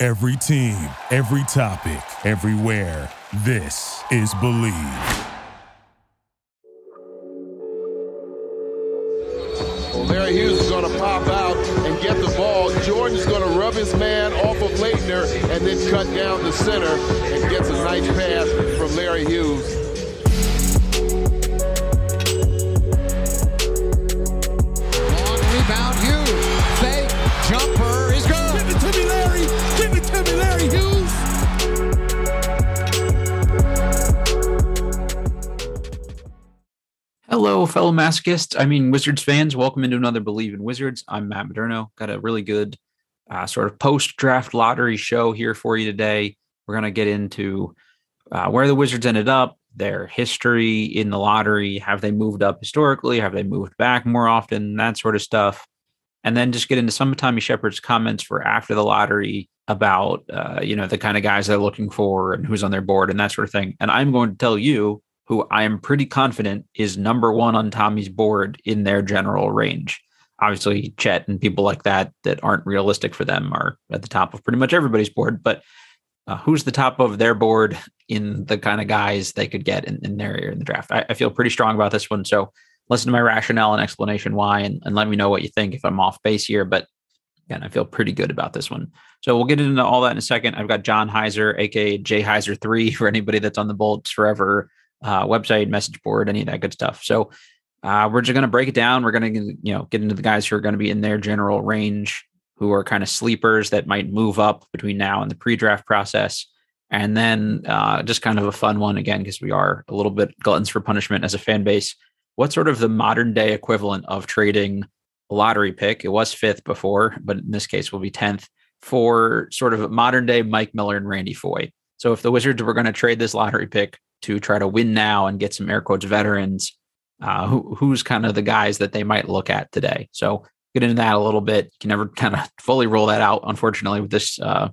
Every team, every topic, everywhere. This is Bleav. Well, Larry Hughes is going to pop out and get the ball. Jordan's going to rub his man off of Laettner and then cut down the center and gets a nice pass from Larry Hughes. To me, Larry. Give it to me, Larry Hughes. Hello, fellow masochists. I mean, Wizards fans. Welcome into another Bleav in Wizards. I'm Matt Modderno. Got a really good uh, sort of post draft lottery show here for you today. We're going to get into uh, where the Wizards ended up, their history in the lottery. Have they moved up historically? Have they moved back more often? That sort of stuff. And then just get into some of Tommy Sheppard's comments for after the lottery about, uh, you know, the kind of guys they're looking for and who's on their board and that sort of thing. And I'm going to tell you who I am pretty confident is number one on Tommy's board in their general range. Obviously, Chet and people like that that aren't realistic for them are at the top of pretty much everybody's board. But uh, who's the top of their board in the kind of guys they could get in, in their in the draft? I, I feel pretty strong about this one. So listen to my rationale and explanation why, and, and let me know what you think if I'm off base here. But again, I feel pretty good about this one. So we'll get into all that in a second. I've got John Heiser, aka Jay Heiser three, for anybody that's on the Bullets Forever uh, website, message board, any of that good stuff. So uh, we're just going to break it down. We're going to you know get into the guys who are going to be in their general range, who are kind of sleepers that might move up between now and the pre-draft process. And then uh, just kind of a fun one again, because we are a little bit gluttons for punishment as a fan base. What's sort of the modern day equivalent of trading a lottery pick? It was fifth before, but in this case will be 10th for sort of modern day Mike Miller and Randy Foye. So if the Wizards were going to trade this lottery pick to try to win now and get some air quotes veterans, uh, who, who's kind of the guys that they might look at today. So get into that a little bit. You can never kind of fully roll that out, unfortunately, with this uh,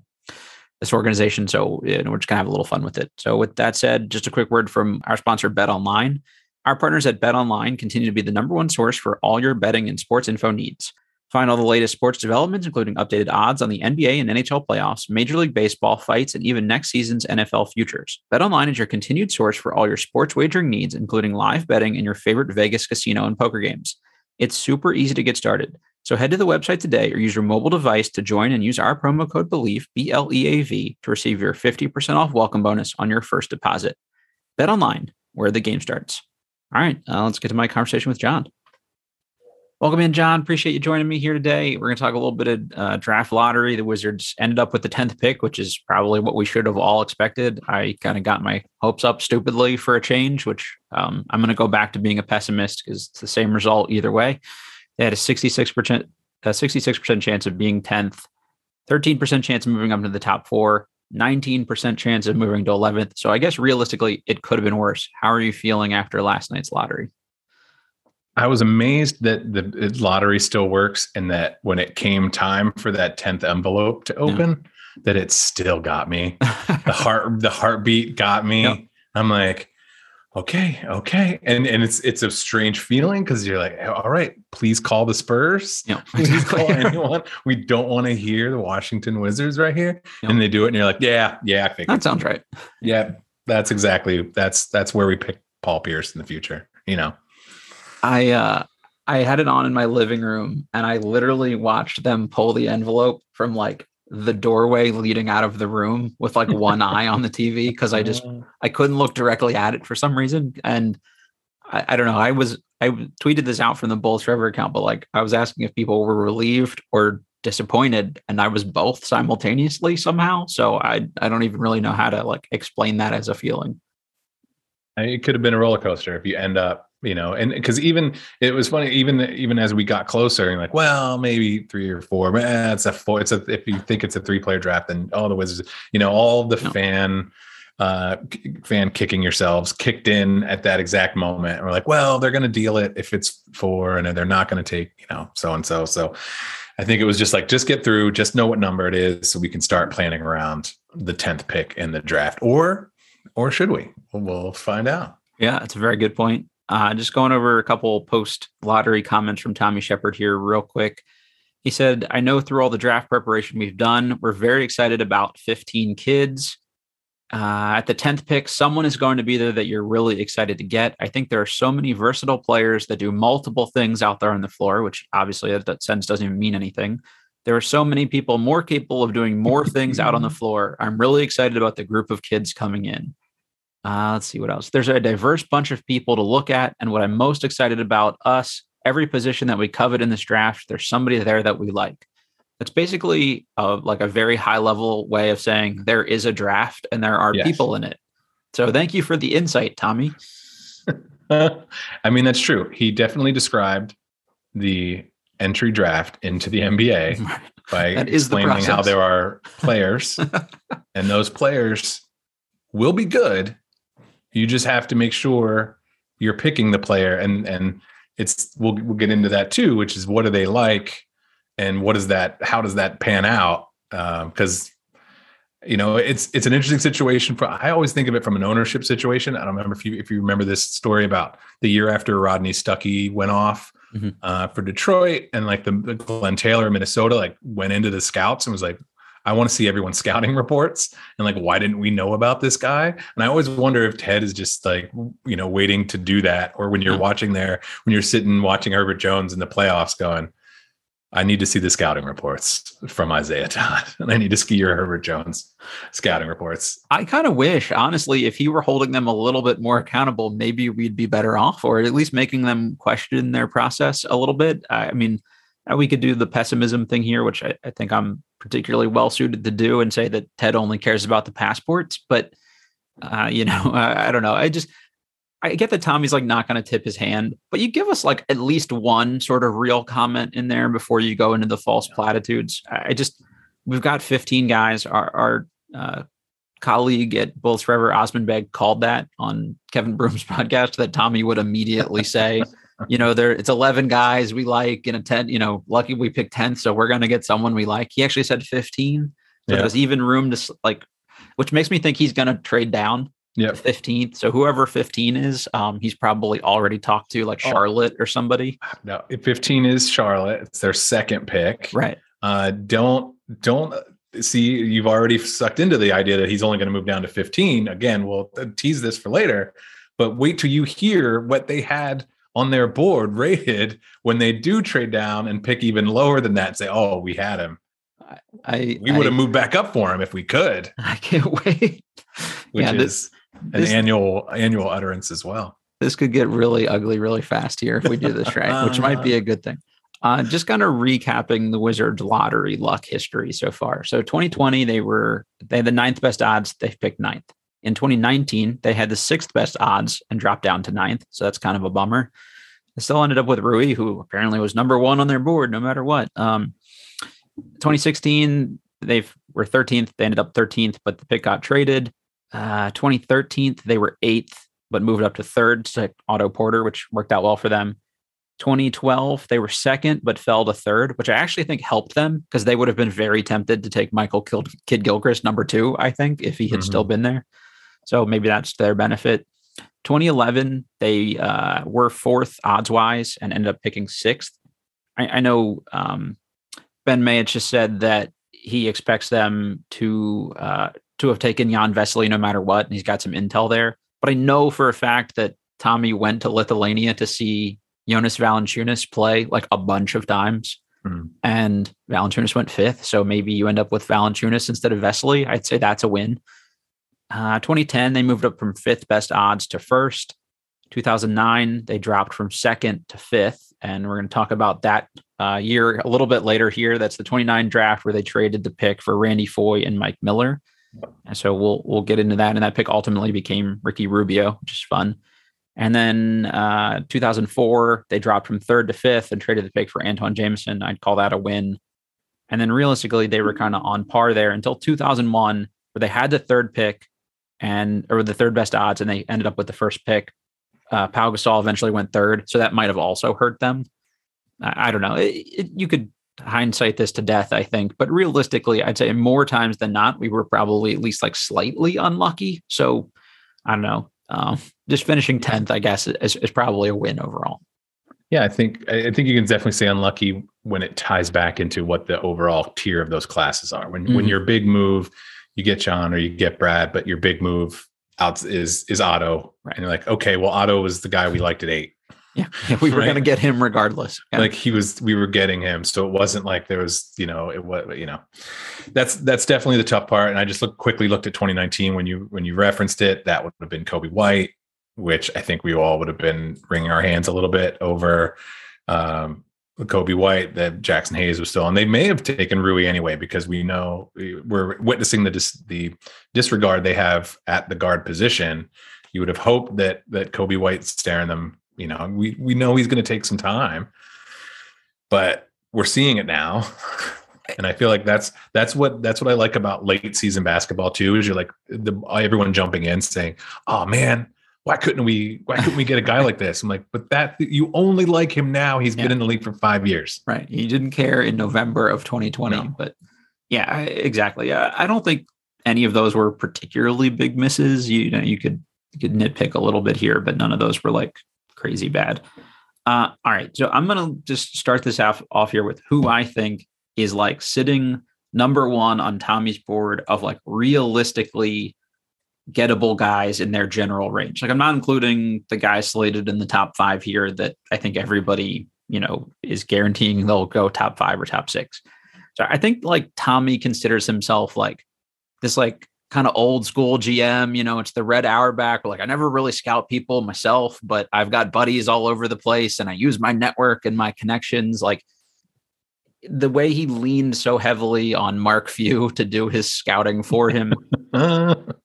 this organization. So you know, we're just gonna have a little fun with it. So with that said, just a quick word from our sponsor, Bet Online. Our partners at Bet Online continue to be the number one source for all your betting and sports info needs. Find all the latest sports developments, including updated odds on the NBA and NHL playoffs, Major League Baseball fights, and even next season's NFL futures. BetOnline is your continued source for all your sports wagering needs, including live betting and your favorite Vegas casino and poker games. It's super easy to get started. So head to the website today or use your mobile device to join and use our promo code BLEAV, B L E A V, to receive your 50% off welcome bonus on your first deposit. BetOnline, where the game starts. All right, uh, let's get to my conversation with John. Welcome in, John. Appreciate you joining me here today. We're going to talk a little bit of uh, draft lottery. The Wizards ended up with the 10th pick, which is probably what we should have all expected. I kind of got my hopes up stupidly for a change, which um, I'm going to go back to being a pessimist because it's the same result either way. They had a 66%, a 66% chance of being 10th, 13% chance of moving up to the top four, 19% chance of moving to 11th. So I guess realistically, it could have been worse. How are you feeling after last night's lottery? I was amazed that the lottery still works and that when it came time for that 10th envelope to open, yeah. that it still got me. the heart the heartbeat got me. Yep. I'm like, okay, okay. And and it's it's a strange feeling because you're like, all right, please call the Spurs. Yep. Please call anyone. We don't want to hear the Washington Wizards right here. Yep. And they do it, and you're like, yeah, yeah, I think that sounds right. Yeah, that's exactly that's that's where we pick Paul Pierce in the future, you know. I uh I had it on in my living room and I literally watched them pull the envelope from like the doorway leading out of the room with like one eye on the TV because I just uh. I couldn't look directly at it for some reason. And I, I, don't know. I was I tweeted this out from the Bullets Forever account, but like I was asking if people were relieved or disappointed, and I was both simultaneously somehow. So I I don't even really know how to like explain that as a feeling. It could have been a roller coaster if you end up you know, and because even it was funny, even even as we got closer, and like, well, maybe three or four, but eh, it's a four. It's a if you think it's a three player draft, then all the Wizards, you know, all the No. fan uh fan kicking yourselves kicked in at that exact moment and we're like well they're going to deal it if it's four and they're not going to take you know so and so so i think it was just like just get through just know what number it is so we can start planning around the 10th pick in the draft or or should we we'll, we'll find out Yeah, it's a very good point. Uh, just going over a couple post lottery comments from Tommy Sheppard here, real quick. He said, I know through all the draft preparation we've done, we're very excited about 15 kids. Uh, at the 10th pick, someone is going to be there that you're really excited to get. I think there are so many versatile players that do multiple things out there on the floor, which obviously that sense doesn't even mean anything. There are so many people more capable of doing more things out on the floor. I'm really excited about the group of kids coming in. Uh, let's see what else. There's a diverse bunch of people to look at. And what I'm most excited about us, every position that we covet in this draft, there's somebody there that we like. It's basically uh, like a very high level way of saying there is a draft and there are Yes. people in it. So thank you for the insight, Tommy. i mean that's true he definitely described the entry draft into the nba by is the explaining how there are players and those players will be good you just have to make sure you're picking the player and and it's we'll we'll get into that too which is what do they like and what is that how does that pan out because you know it's it's an interesting situation for i always think of it from an ownership situation i don't remember if you if you remember this story about the year after rodney stuckey went off Mhm. uh, for detroit and like the, the glen taylor minnesota like went into the scouts and was like i want to see everyone's scouting reports and like why didn't we know about this guy and i always wonder if ted is just like you know waiting to do that or when you're Yeah. watching there when you're sitting watching herbert jones in the playoffs going I need to see the scouting reports from Isaiah Todd, and I need to see your Herbert Jones scouting reports. I kind of wish, honestly, if he were holding them a little bit more accountable, maybe we'd be better off, or at least making them question their process a little bit. I mean, we could do the pessimism thing here, which I, I think I'm particularly well suited to do, and say that Ted only cares about the passports. But uh, you know, I, I don't know. I just I get that Tommy's like not going to tip his hand, but you give us like at least one sort of real comment in there before you go into the false platitudes. I just we've got 15 guys. Our our uh, colleague at Bullets Forever, Osman Baig, called that on Kevin Broom's podcast that Tommy would immediately say, you know, there it's 11 guys we like in a 10, you know, lucky we picked 10, so we're going to get someone we like. He actually said 15. So Yeah. there's even room to like, which makes me think he's going to trade down Yep. 15th. So whoever 15 is, um, he's probably already talked to like Oh. Charlotte or somebody. No, if 15 is Charlotte. It's their second pick. Right. Uh, don't don't see you've already sucked into the idea that he's only going to move down to 15. Again, we'll tease this for later, but wait till you hear what they had on their board rated when they do trade down and pick even lower than that and say, "Oh, we had him. I We would have moved back up for him if we could." I can't wait. Which Yeah, is an this- annual annual utterance as well. this could get really ugly really fast here if we do this right, which might be a good thing. Uh, just kind of recapping the Wizards lottery luck history so far. So 2020, they were they had the ninth best odds. They picked ninth. In 2019, they had the sixth best odds and dropped down to ninth. So that's kind of a bummer. They still ended up with Rui, who apparently was number one on their board no matter what. Um, 2016, they were 13th. They ended up 13th, but the pick got traded. Uh, 2013, they were eighth, but moved up to third to Otto Porter, which worked out well for them. 2012, they were second, but fell to third, which I actually think helped them because they would have been very tempted to take Michael Kidd, Gilchrist number two, I think, if he had Mhm. still been there. So maybe that's to their benefit. 2011, they uh, were fourth odds wise and ended up picking sixth. I, I know um, Ben Mayich just said that he expects them to uh, to have taken Jan Vesely no matter what, and he's got some intel there. But I know for a fact that Tommy went to Lithuania to see Jonas Valanciunas play like a bunch of times, Mhm. and Valanciunas went fifth. So maybe you end up with Valanciunas instead of Vesely. I'd say that's a win. Uh, 2010, they moved up from fifth best odds to first. 2009, they dropped from second to fifth. And we're going to talk about that uh, year a little bit later here. That's the 29 draft where they traded the pick for Randy Foye and Mike Miller. And so we'll we'll get into that. And that pick ultimately became Ricky Rubio, which is fun. And then uh, 2004, they dropped from third to fifth and traded the pick for Antawn Jamison. I'd call that a win. And then realistically, they were kind of on par there until 2001, where they had the third pick and or the third best odds, and they ended up with the first pick. Uh, Pau Gasol eventually went third, so that might have also hurt them. I, I don't know. It, it, you could hindsight this to death, I think, but realistically, I'd say more times than not, we were probably at least like slightly unlucky. So I don't know. Um, just finishing tenth, I guess, is, is probably a win overall. Yeah, I think I think you can definitely say unlucky when it ties back into what the overall tier of those classes are. When mm-hmm. when your big move, you get John or you get Brad, but your big move out is is Otto, right. and you're like, okay, well, Otto was the guy we liked at eight. Yeah, we were right? going to get him regardless. Yeah. Like he was, we were getting him, so it wasn't like there was, you know, it was, you know, that's that's definitely the tough part. And I just look quickly looked at 2019 when you when you referenced it, that would have been Coby White which I think we all would have been wringing our hands a little bit over um, Coby White that Jaxson Hayes was still on. They may have taken Rui anyway because we know we're witnessing the dis- the disregard they have at the guard position. You would have hoped that that Coby White's staring them. You know, we we know he's going to take some time, but we're seeing it now. and I feel like that's that's what that's what I like about late season basketball too. Is you're like the everyone jumping in saying, "Oh man, why couldn't we why couldn't we get a guy like this? I'm like but that you only like him now. He's yeah. been in the league for five years. Right. He didn't care in november of 2020 no. but yeah exactly. I don't think any of those were particularly big misses. You know you could you could nitpick a little bit here but none of those were like crazy bad. Uh, all right. So i'm gonna just start this off off here with who i think is like sitting number one on tommy's board of like realistically gettable guys in their general range. Like I'm not including the guys slated in the top five here that I think everybody, you know, is guaranteeing they'll go top five or top six. So I think like Tommy considers himself like this like kind of old school GM, you know, it's the Red Auerbach. Like I never really scout people myself, but I've got buddies all over the place and I use my network and my connections. Like the way he leaned so heavily on Mark Few to do his scouting for him.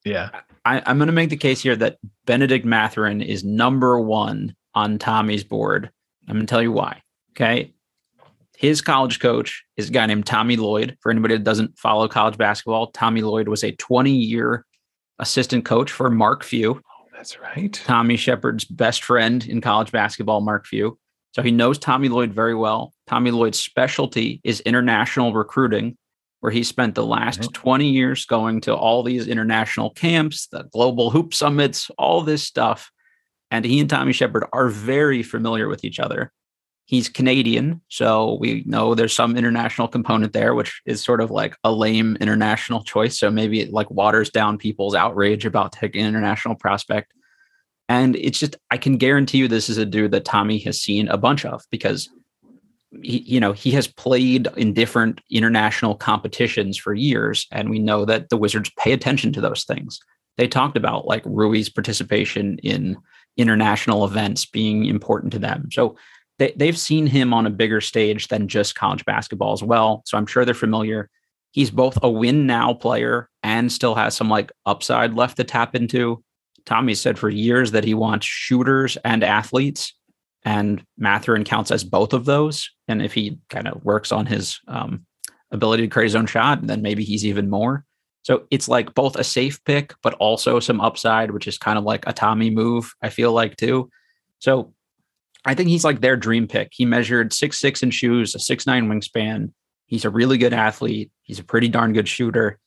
yeah. I, am going to make the case here that Benedict Mathurin is number one on Tommy's board. I'm going to tell you why. Okay. His college coach is a guy named Tommy Lloyd. For anybody that doesn't follow college basketball, Tommy Lloyd was a 20 year assistant coach for Mark Few. Oh, that's right. Tommy Sheppard's best friend in college basketball, Mark Few. So he knows Tommy Lloyd very well. Tommy Lloyd's specialty is international recruiting where he spent the last mm-hmm. 20 years going to all these international camps, the global hoop summits, all this stuff. And he and Tommy Sheppard are very familiar with each other. He's Canadian, so we know there's some international component there, which is sort of like a lame international choice. So maybe it like waters down people's outrage about taking an international prospect. And it's just, I can guarantee you this is a dude that Tommy has seen a bunch of because he, you know, he has played in different international competitions for years, and we know that the Wizards pay attention to those things. They talked about like Rui's participation in international events being important to them. So they, they've seen him on a bigger stage than just college basketball as well. So I'm sure they're familiar. He's both a win now player and still has some like upside left to tap into. Tommy said for years that he wants shooters and athletes and Mathurin counts as both of those. And if he kind of works on his um, ability to create his own shot, then maybe he's even more. So it's like both a safe pick, but also some upside, which is kind of like a Tommy move, I feel like too. So I think he's like their dream pick. He measured six six in shoes, a six nine wingspan. He's a really good athlete. He's a pretty darn good shooter.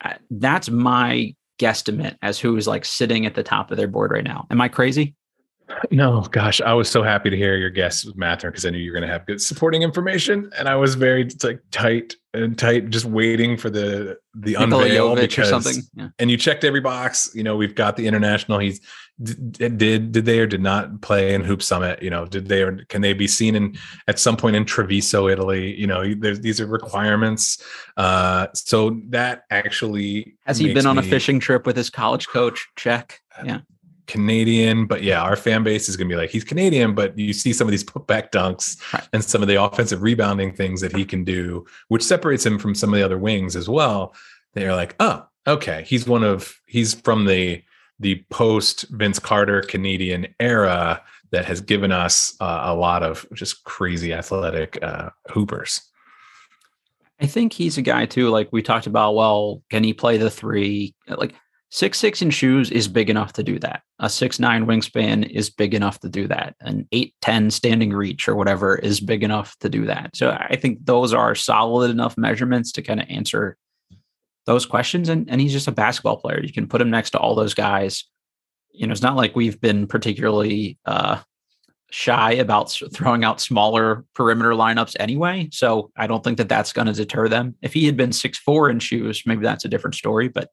Uh, that's my guesstimate as who is like sitting at the top of their board right now. Am I crazy? No, gosh, I was so happy to hear your guess with Mather because I knew you were going to have good supporting information, and I was very like tight and tight, just waiting for the the unveil because, or something. Yeah. And you checked every box. You know, we've got the international. He's did did did they or did not play in Hoop Summit? You know, did they or can they be seen in at some point in Treviso, Italy? You know, these are requirements. Uh, so that actually has he been on me, a fishing trip with his college coach? Check. Yeah. Canadian, but yeah, our fan base is going to be like, he's Canadian, but you see some of these putback dunks right. and some of the offensive rebounding things that he can do, which separates him from some of the other wings as well. They're like, oh, okay, he's one of, he's from the, the post Vince Carter Canadian era that has given us uh, a lot of just crazy athletic uh, hoopers. I think he's a guy too. Like we talked about, well, can he play the three? Like six six in shoes is big enough to do that. A six nine wingspan is big enough to do that. An eight ten standing reach or whatever is big enough to do that. So I think those are solid enough measurements to kind of answer those questions. And and he's just a basketball player. You can put him next to all those guys. You know, it's not like we've been particularly uh, shy about throwing out smaller perimeter lineups anyway. So I don't think that that's going to deter them. If he had been six four in shoes, maybe that's a different story. But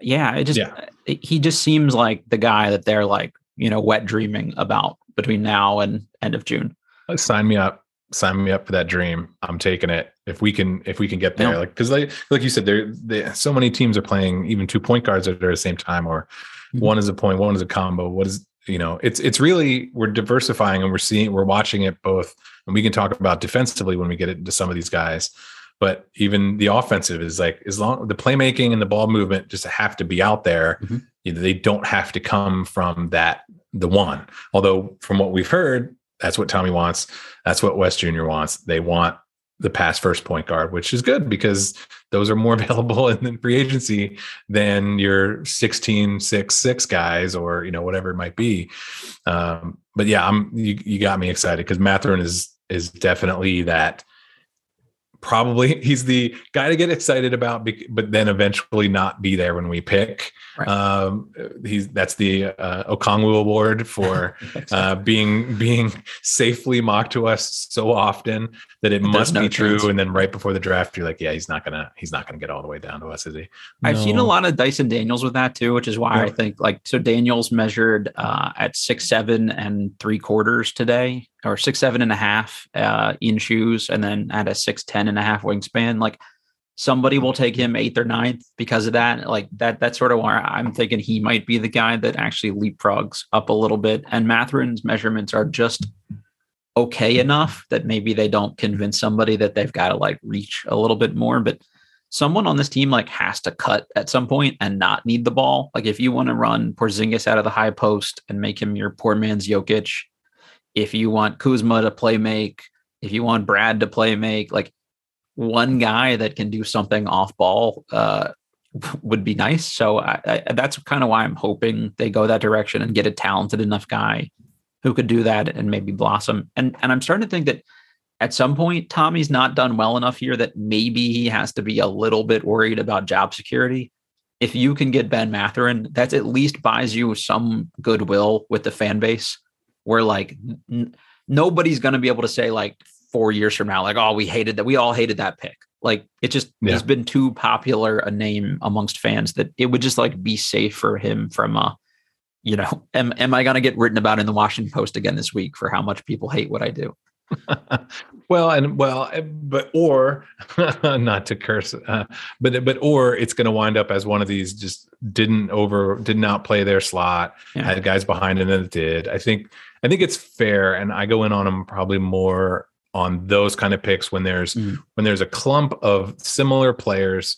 yeah, it just yeah. It, he just seems like the guy that they're like you know wet dreaming about between now and end of June. Sign me up. Sign me up for that dream. I'm taking it. If we can, if we can get there, like because like like you said, there, so many teams are playing even two point guards at the same time, or mm-hmm. one is a point, one is a combo. What is you know it's it's really we're diversifying and we're seeing we're watching it both and we can talk about defensively when we get into some of these guys but even the offensive is like as long the playmaking and the ball movement just have to be out there mm-hmm. you know, they don't have to come from that the one although from what we've heard that's what tommy wants that's what wes junior wants they want the pass first point guard, which is good because those are more available in the free agency than your 16, 6, 6 guys or, you know, whatever it might be. Um, but yeah, I'm, you, you got me excited because Mathurin is, is definitely that probably he's the guy to get excited about, but then eventually not be there when we pick. Right. Um, he's that's the uh, Okongwu Award for uh, being being safely mocked to us so often that it must no be chance. true. And then right before the draft, you're like, yeah, he's not gonna he's not gonna get all the way down to us, is he? I've no. seen a lot of Dyson Daniels with that too, which is why yeah. I think like so Daniels measured uh, at six seven and three quarters today or six seven and a half uh, in shoes, and then at a six ten and a half wingspan. Like somebody will take him eighth or ninth because of that. Like that. That's sort of why I'm thinking he might be the guy that actually leapfrogs up a little bit. And Mathurin's measurements are just okay enough that maybe they don't convince somebody that they've got to like reach a little bit more. But someone on this team like has to cut at some point and not need the ball. Like if you want to run Porzingis out of the high post and make him your poor man's Jokic, if you want Kuzma to play make, if you want Brad to play make, like one guy that can do something off ball uh, would be nice. So I, I, that's kind of why I'm hoping they go that direction and get a talented enough guy who could do that and maybe blossom. And and I'm starting to think that at some point Tommy's not done well enough here that maybe he has to be a little bit worried about job security. If you can get Ben Mathurin, that at least buys you some goodwill with the fan base where like n- nobody's going to be able to say like 4 years from now like oh we hated that we all hated that pick. Like it just yeah. he's been too popular a name amongst fans that it would just like be safe for him from a you know, am am I going to get written about in the Washington Post again this week for how much people hate what I do? well, and well, eh, but or not to curse, uh, but but or it's going to wind up as one of these just didn't over did not play their slot, yeah. had guys behind and it that did. I think I think it's fair, and I go in on them probably more on those kind of picks when there's mm. when there's a clump of similar players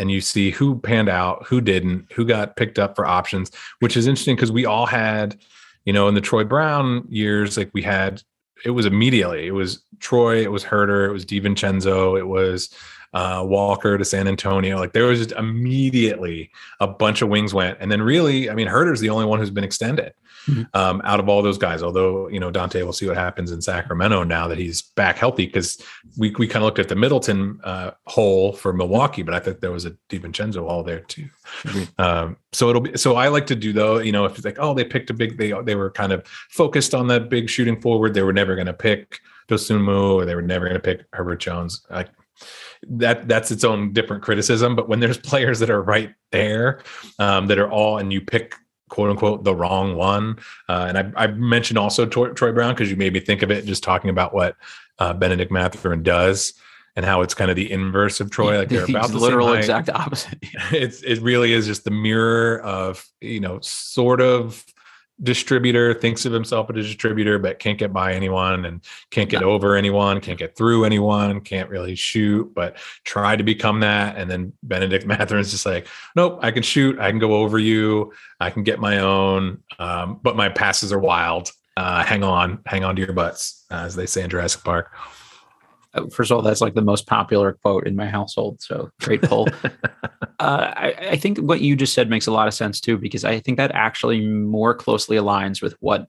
and you see who panned out, who didn't, who got picked up for options, which is interesting because we all had, you know, in the Troy Brown years, like we had, it was immediately, it was Troy, it was Huerter, it was DiVincenzo, it was uh, Walker to San Antonio. Like there was just immediately a bunch of wings went. And then really, I mean, Huerter's the only one who's been extended mm-hmm. um, out of all those guys. Although you know Donte, we'll see what happens in Sacramento now that he's back healthy. Because we we kind of looked at the Middleton uh, hole for Milwaukee, but I think there was a DiVincenzo hole there too. Mm-hmm. Um, so it'll be so I like to do though. You know, if it's like oh they picked a big they they were kind of focused on that big shooting forward. They were never going to pick Dosunmu or they were never going to pick Herbert Jones. I, that that's its own different criticism. But when there's players that are right there, um, that are all, and you pick quote unquote the wrong one. Uh, and I, I, mentioned also Troy, Troy Brown because you made me think of it just talking about what uh, Benedict Mathurin does and how it's kind of the inverse of Troy. Like they're about the literal exact opposite. it's it really is just the mirror of you know sort of distributor, thinks of himself as a distributor, but can't get by anyone and can't get over anyone, can't get through anyone, can't really shoot, but try to become that. And then Benedict Mathurin's just like, nope, I can shoot, I can go over you, I can get my own, um, but my passes are wild. Uh, hang on, hang on to your butts, as they say in Jurassic Park. Uh, first of all, that's like the most popular quote in my household. So great pull. uh, I, I, think what you just said makes a lot of sense too, because I think that actually more closely aligns with what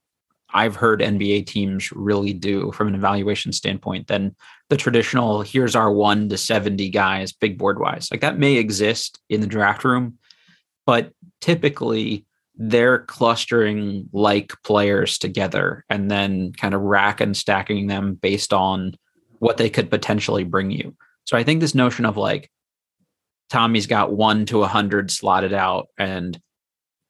I've heard NBA teams really do from an evaluation standpoint than the traditional here's our one to 70 guys, big board wise. Like that may exist in the draft room, but typically they're clustering like players together and then kind of rack and stacking them based on what they could potentially bring you. So I think this notion of like Tommy's got one to a hundred slotted out, and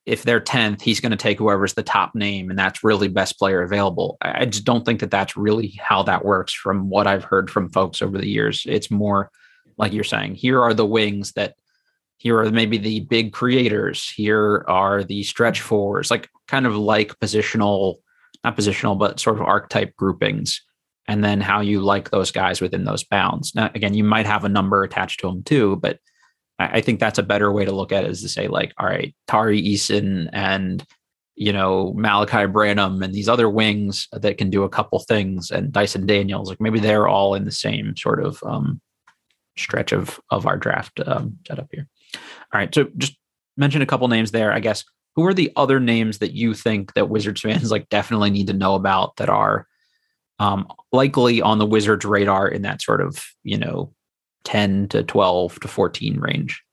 if they're tenth, he's going to take whoever's the top name, and that's really best player available. I just don't think that that's really how that works. From what I've heard from folks over the years, it's more like you're saying. Here are the wings that. Here are maybe the big creators. Here are the stretch fours, like kind of like positional, not positional, but sort of archetype groupings and then how you like those guys within those bounds. Now, again, you might have a number attached to them too, but I, think that's a better way to look at it is to say, like, all right, Tari Eason and you know Malachi Branham and these other wings that can do a couple things, and Dyson Daniels, like maybe they're all in the same sort of um, stretch of of our draft um, setup here. All right, so just mention a couple names there, I guess. Who are the other names that you think that Wizards fans like definitely need to know about that are um, likely on the Wizards' radar in that sort of you know 10 to 12 to 14 range.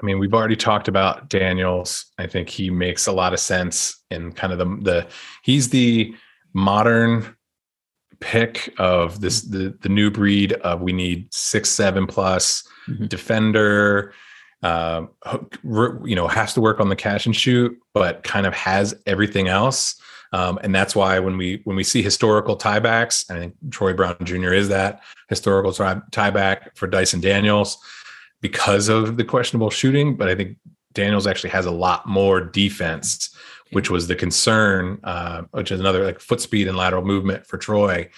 I mean, we've already talked about Daniels. I think he makes a lot of sense in kind of the the he's the modern pick of this the the new breed of we need six seven plus mm-hmm. defender uh, you know has to work on the catch and shoot but kind of has everything else um, and that's why when we when we see historical tiebacks, I think Troy Brown Jr. is that historical tieback for Dyson Daniels because of the questionable shooting. But I think Daniels actually has a lot more defense, which was the concern, uh, which is another like foot speed and lateral movement for Troy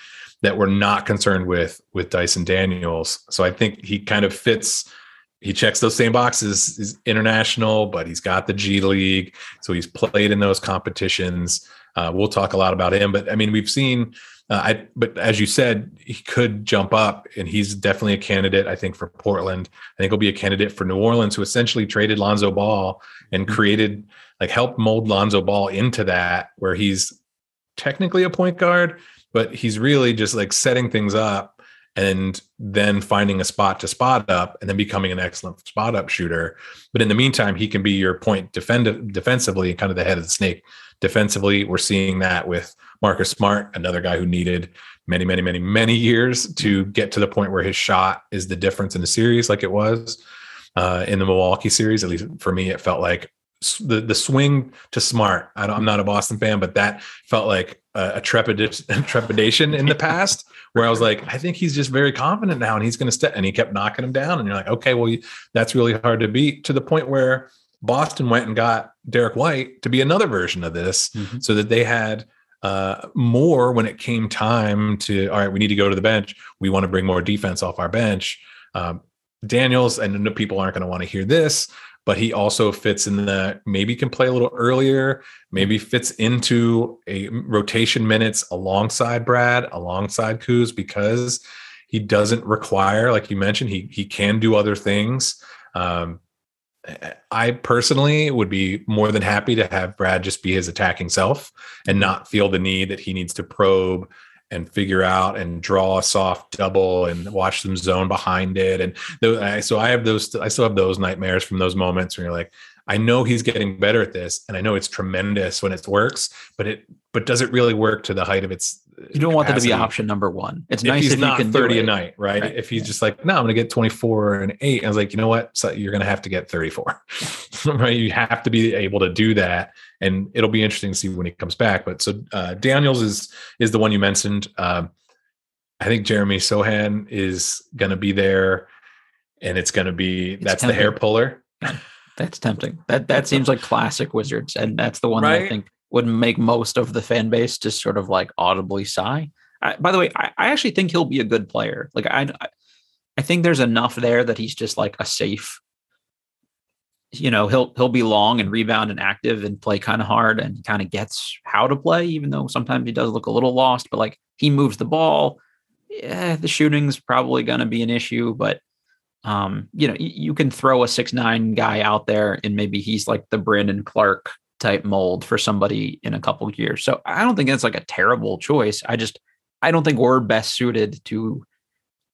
that we're not concerned with with Dyson Daniels. So I think he kind of fits he checks those same boxes. He's international, but he's got the G League, so he's played in those competitions. Uh, we'll talk a lot about him, but I mean, we've seen. Uh, I, but as you said, he could jump up, and he's definitely a candidate. I think for Portland. I think he'll be a candidate for New Orleans, who essentially traded Lonzo Ball and mm-hmm. created, like, helped mold Lonzo Ball into that, where he's technically a point guard, but he's really just like setting things up and then finding a spot to spot up and then becoming an excellent spot up shooter. But in the meantime, he can be your point defend defensively and kind of the head of the snake defensively. We're seeing that with Marcus Smart, another guy who needed many, many, many, many years to get to the point where his shot is the difference in the series, like it was uh, in the Milwaukee series. At least for me, it felt like the the swing to Smart. I am not a Boston fan, but that felt like a, a trepidation, trepidation in the past, where I was like, I think he's just very confident now, and he's going to step. And he kept knocking him down, and you're like, okay, well, that's really hard to beat. To the point where Boston went and got Derrick White to be another version of this, mm-hmm. so that they had uh, more when it came time to all right, we need to go to the bench. We want to bring more defense off our bench. Um, Daniels and people aren't going to want to hear this, but he also fits in the maybe can play a little earlier, maybe fits into a rotation minutes alongside Brad, alongside Kuz because he doesn't require, like you mentioned, he he can do other things. Um, I personally would be more than happy to have Brad just be his attacking self and not feel the need that he needs to probe and figure out and draw a soft double and watch them zone behind it. And so I have those, I still have those nightmares from those moments where you're like, I know he's getting better at this, and I know it's tremendous when it works, but it but does it really work to the height of its? You don't capacity? want that to be option number one. It's if nice he's if not you can thirty a night, right? right? If he's yeah. just like, no, I'm going to get 24 and eight. I was like, you know what? So you're going to have to get 34, right? You have to be able to do that, and it'll be interesting to see when he comes back. But so uh, Daniels is is the one you mentioned. Um, I think Jeremy Sochan is going to be there, and it's going to be it's that's the hair puller. That's tempting. That that seems like classic Wizards, and that's the one that I think would make most of the fan base just sort of like audibly sigh. I, by the way, I, I actually think he'll be a good player. Like I, I- think there's enough there that he's just like a safe. You know, he'll he'll be long and rebound and active and play kind of hard and kind of gets how to play, even though sometimes he does look a little lost. But like he moves the ball. Yeah, the shooting's probably going to be an issue, but um, you know, y- you can throw a six nine guy out there, and maybe he's like the Brandon Clarke type mold for somebody in a couple of years. So I don't think that's like a terrible choice. I just I don't think we're best suited to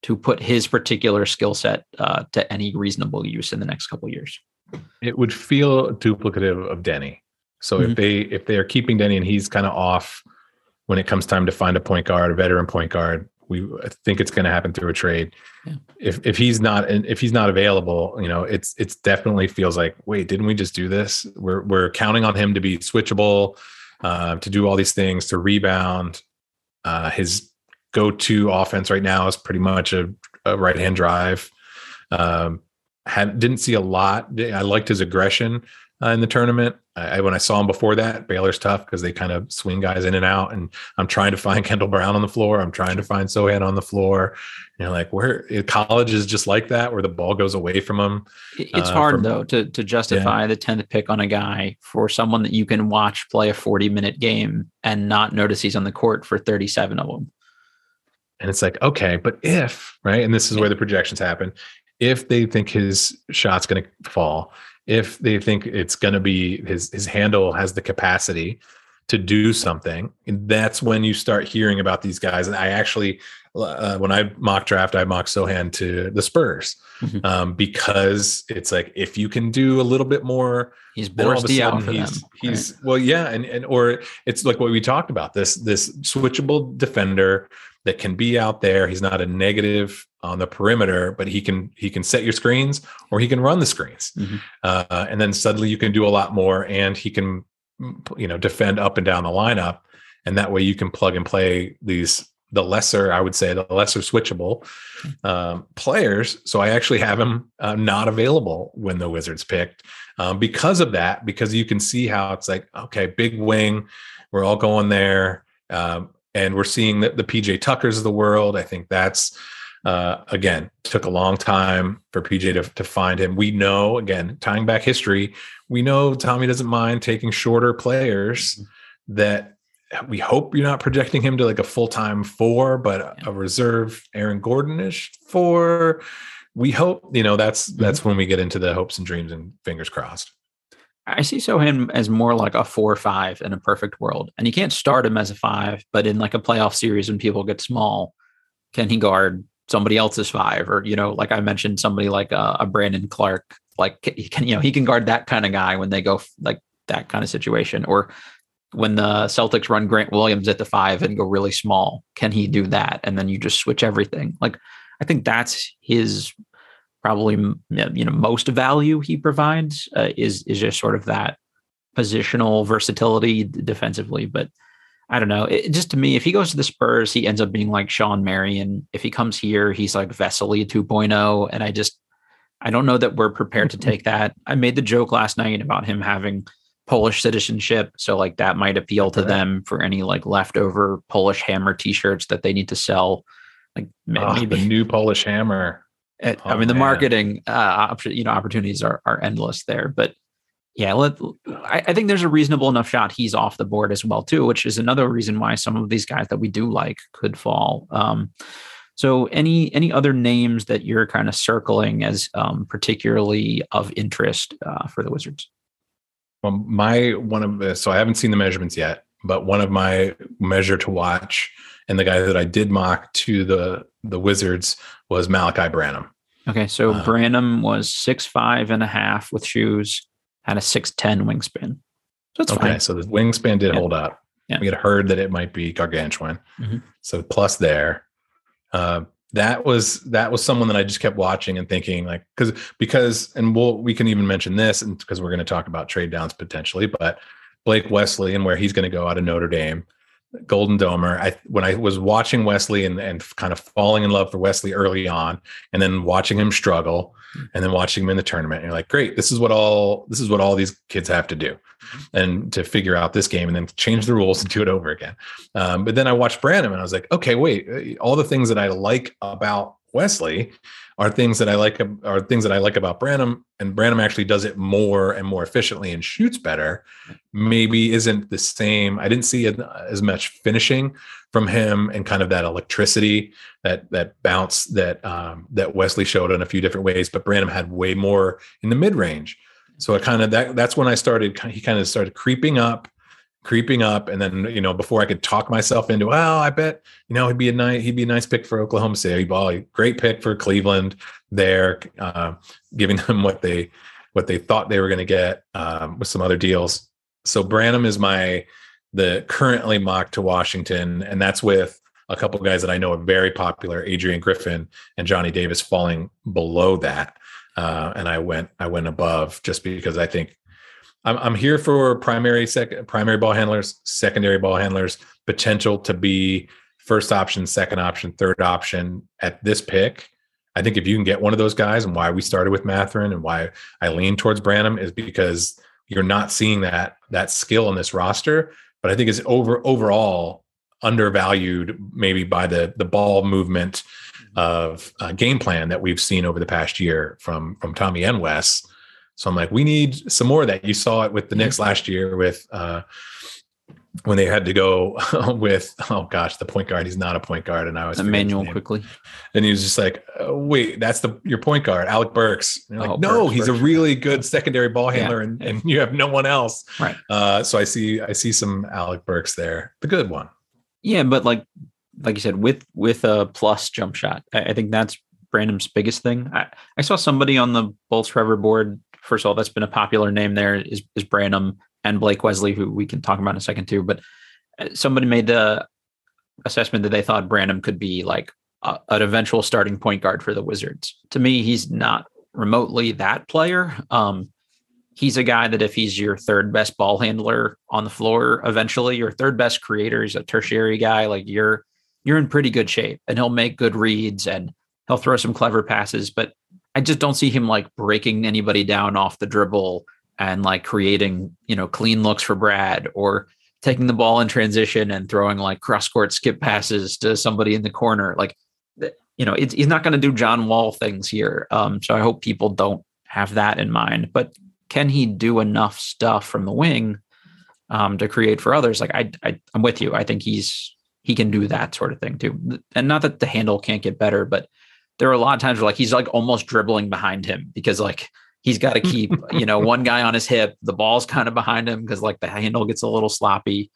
to put his particular skill set uh, to any reasonable use in the next couple of years. It would feel duplicative of Deni. So Mhm. if they if they are keeping Deni and he's kind of off when it comes time to find a point guard, a veteran point guard, we think it's going to happen through a trade. Yeah. If if he's not if he's not available, you know, it's it's definitely feels like wait, didn't we just do this? We're we're counting on him to be switchable, uh, to do all these things, to rebound. Uh, his go-to offense right now is pretty much a, a right-hand drive. Um, had didn't see a lot. I liked his aggression uh, in the tournament. I, when I saw him before that, Baylor's tough because they kind of swing guys in and out. And I'm trying to find Kendall Brown on the floor. I'm trying to find Sochan on the floor. You know, like where college is just like that, where the ball goes away from them. It's Uh, hard from- though to to justify the tenth pick on a guy for someone that you can watch play a forty minute game and not notice he's on the court for thirty seven of them. And it's like, okay, but if, right? And this is where the projections happen. If they think his shot's going to fall, if they think it's going to be his his handle has the capacity to do something, and that's when you start hearing about these guys. And I actually, uh, when I mock draft, I mock Sochan to the Spurs Mhm. um, because it's like if you can do a little bit more He's Boris Diaw for them. he's he's well yeah and and or it's like what we talked about this this switchable defender that can be out there. He's not a negative on the perimeter but he can he can set your screens or he can run the screens. Mhm. uh, and then suddenly you can do a lot more and he can mm, you know defend up and down the lineup. And that way you can plug and play these the lesser i would say the lesser switchable um, players. So i actually have him uh, not available when the wizards picked um, because of that because you can see how it's like okay big wing we're all going there um, and we're seeing the, the pj tuckers of the world i think that's uh, again took a long time for pj to, to find him. We know again tying back history we know tommy doesn't mind taking shorter players that we hope you're not projecting him to like a full-time four but a, a reserve aaron Gordon gordonish four. We hope you know that's that's when we get into the hopes and dreams and fingers crossed I see Sochan as more like a four or five in a perfect world. And you can't start him as a five, but in like a playoff series when people get small, can he guard somebody else's five? Or, you know, like I mentioned, somebody like a, a Brandon Clarke, like he can, you know, he can guard that kind of guy when they go like that kind of situation. Or when the Celtics run Grant Williams at the five and go really small, can he do that? And then you just switch everything. Like I think that's his probably you know most value he provides uh, is is just sort of that positional versatility defensively but i don't know. It, just to me if he goes to the spurs he ends up being like shawn marion. If he comes here he's like vesely 2.0 and i just i don't know that we're prepared to take that. I made the joke last night about him having polish citizenship so like that might appeal to them for any like leftover polish hammer t-shirts that they need to sell. Like ma- maybe the new polish hammer it- I Oh, mean, the man. marketing, uh, option, you know, opportunities are are endless there. But yeah, let I, I think there's a reasonable enough shot he's off the board as well too, which is another reason why some of these guys that we do like could fall. Um, so any any other names that you're kind of circling as um, particularly of interest uh, for the Wizards? Well, my one of the so I haven't seen the measurements yet, but one of my measure to watch and the guy that I did mock to the the Wizards was Malachi Branham. Okay, so Uh, Branham was six five and a half with shoes, had a six ten wingspan. So it's okay, fine. so the wingspan did Yeah. hold up. Yeah. We had heard that it might be gargantuan, Mhm. so plus there. Uh, that was that was someone that I just kept watching and thinking like because because and we'll we can even mention this and because we're going to talk about trade downs potentially, but Blake Wesley and where he's going to go out of Notre Dame. Golden Domer. I when I was watching Wesley and, and kind of falling in love for Wesley early on, and then watching him struggle, and then watching him in the tournament, you're like, great, this is what all this is what all these kids have to do, and to figure out this game and then change the rules and do it over again. Um, but then I watched Branham and I was like, okay, wait, all the things that I like about Wesley are things that I like are things that I like about Branham, and Branham actually does it more and more efficiently and shoots better. Maybe isn't the same. I didn't see as much finishing from him and kind of that electricity, that that bounce that um, that Wesley showed in a few different ways, but Branham had way more in the mid range. So I kind of that that's when I started. He kind of started creeping up creeping up. And then, you know, before I could talk myself into, well, I bet, you know, he'd be a nice, he'd be a nice pick for Oklahoma City ball. Great pick for Cleveland there, uh, giving them what they, what they thought they were going to get um, with some other deals. So Branham is my, the currently mocked to Washington. And that's with a couple guys that I know are very popular, Adrian Griffin and Johnny Davis falling below that. Uh, and I went, I went above just because I think I'm, I'm here for primary second primary ball handlers, secondary ball handlers, potential to be first option, second option, third option at this pick. I think if you can get one of those guys, and why we started with Mathurin and why I lean towards Branham is because you're not seeing that that skill in this roster. But I think it's over overall undervalued, maybe by the the ball movement of uh, game plan that we've seen over the past year from from Tommy and Wes. So I'm like, we need some more of that. You saw it with the Knicks last year with uh, when they had to go with oh gosh, the point guard. He's not a point guard, and I was Immanuel Quickley, and he was just like, oh, wait, that's the your point guard, Alec Burks. like, oh, no, Burks, he's Burks. a really good secondary ball handler, yeah. and, and you have no one else. Right. Uh, so I see I see some Alec Burks there, the good one. Yeah, but like like you said, with with a plus jump shot, I, I think that's Branham's biggest thing. I, I saw somebody on the Bullets Forever board first of all, that's been a popular name there is, is Branham and Blake Wesley, who we can talk about in a second too. But uh, somebody made the assessment that they thought Branham could be like a, an eventual starting point guard for the Wizards. To me, he's not remotely that player. Um, he's a guy that if he's your third best ball handler on the floor, eventually your third best creator, he's a tertiary guy. Like you're you're in pretty good shape, and he'll make good reads and he'll throw some clever passes. But I just don't see him like breaking anybody down off the dribble and like creating, you know, clean looks for Brad or taking the ball in transition and throwing like cross court skip passes to somebody in the corner. Like, you know, he's not going to do John Wall things here. Um, so I hope people don't have that in mind. But can he do enough stuff from the wing um, to create for others? Like I, I, I'm with you. I think he's he can do that sort of thing too. And not that the handle can't get better, but there are a lot of times where like he's like almost dribbling behind him because like he's got to keep you know one guy on his hip the ball's kind of behind him because like the handle gets a little sloppy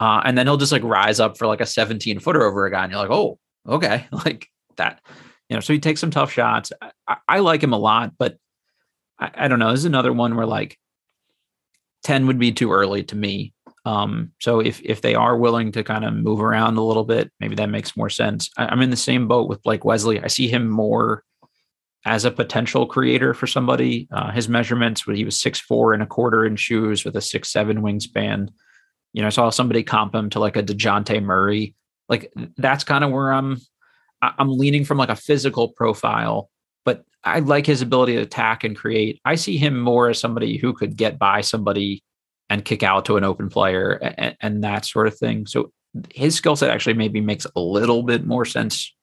uh, and then he'll just like rise up for like a 17 footer over a guy and you're like oh okay like that you know so he takes some tough shots. I, I like him a lot but I, I don't know this is another one where like 10 would be too early to me um, so if if they are willing to kind of move around a little bit, maybe that makes more sense. I, am in the same boat with Blake Wesley. I see him more as a potential creator for somebody. Uh, his measurements when he was six four and a quarter in shoes with a six seven wingspan. You know, I saw somebody comp him to like a Dejounte Murray. Like that's kind of where I'm I'm leaning from like a physical profile, but I like his ability to attack and create. I see him more as somebody who could get by somebody and kick out to an open player and, and that sort of thing. So his skill set actually maybe makes a little bit more sense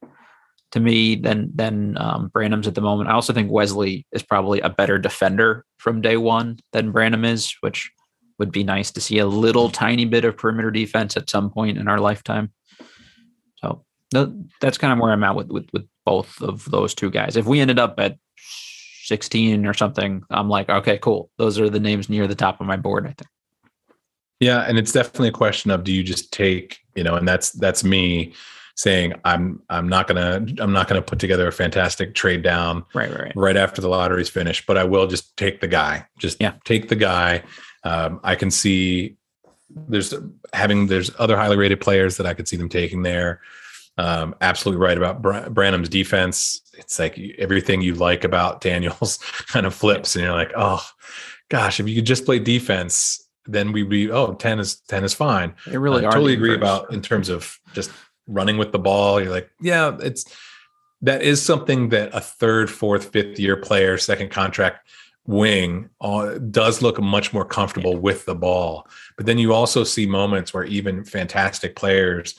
to me than than um, Branham's at the moment. I also think Wesley is probably a better defender from day one than Branham is, which would be nice to see a little tiny bit of perimeter defense at some point in our lifetime. So that's kind of where I'm at with, with with both of those two guys. If we ended up at 16 or something, I'm like, okay, cool. Those are the names near the top of my board. I think. Yeah, and it's definitely a question of do you just take, you know, and that's that's me saying I'm I'm not gonna I'm not gonna put together a fantastic trade down right right right after the lottery's finished, but I will just take the guy. Just yeah. take the guy. Um, I can see there's having there's other highly rated players that I could see them taking there. Um, absolutely right about Br- Branham's defense. It's like everything you like about Daniels kind of flips, and you're like, oh gosh, if you could just play defense, then we'd be oh 10 is 10 is fine. They really I totally agree inverse. about in terms of just running with the ball. You're like, yeah, it's that is something that a third, fourth, fifth year player, second contract wing uh, does look much more comfortable with the ball. But then you also see moments where even fantastic players,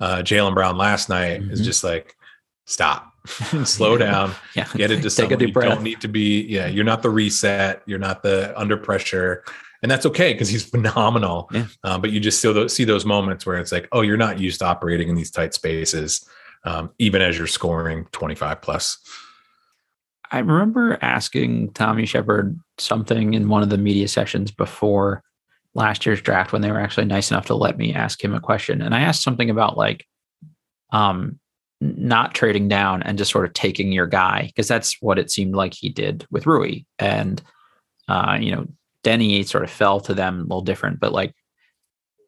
uh, Jaylen Brown last night is Mhm. just like, stop, slow down, yeah. get it to Take a deep You breath. don't need to be, yeah, you're not the reset, you're not the under pressure. And that's okay because he's phenomenal. Yeah. Uh, but you just see those, see those moments where it's like, oh, you're not used to operating in these tight spaces, um, even as you're scoring 25 plus. I remember asking Tommy Sheppard something in one of the media sessions before last year's draft when they were actually nice enough to let me ask him a question. And I asked something about like um not trading down and just sort of taking your guy because that's what it seemed like he did with Rui. And uh, you know, Deni sort of fell to them a little different, but like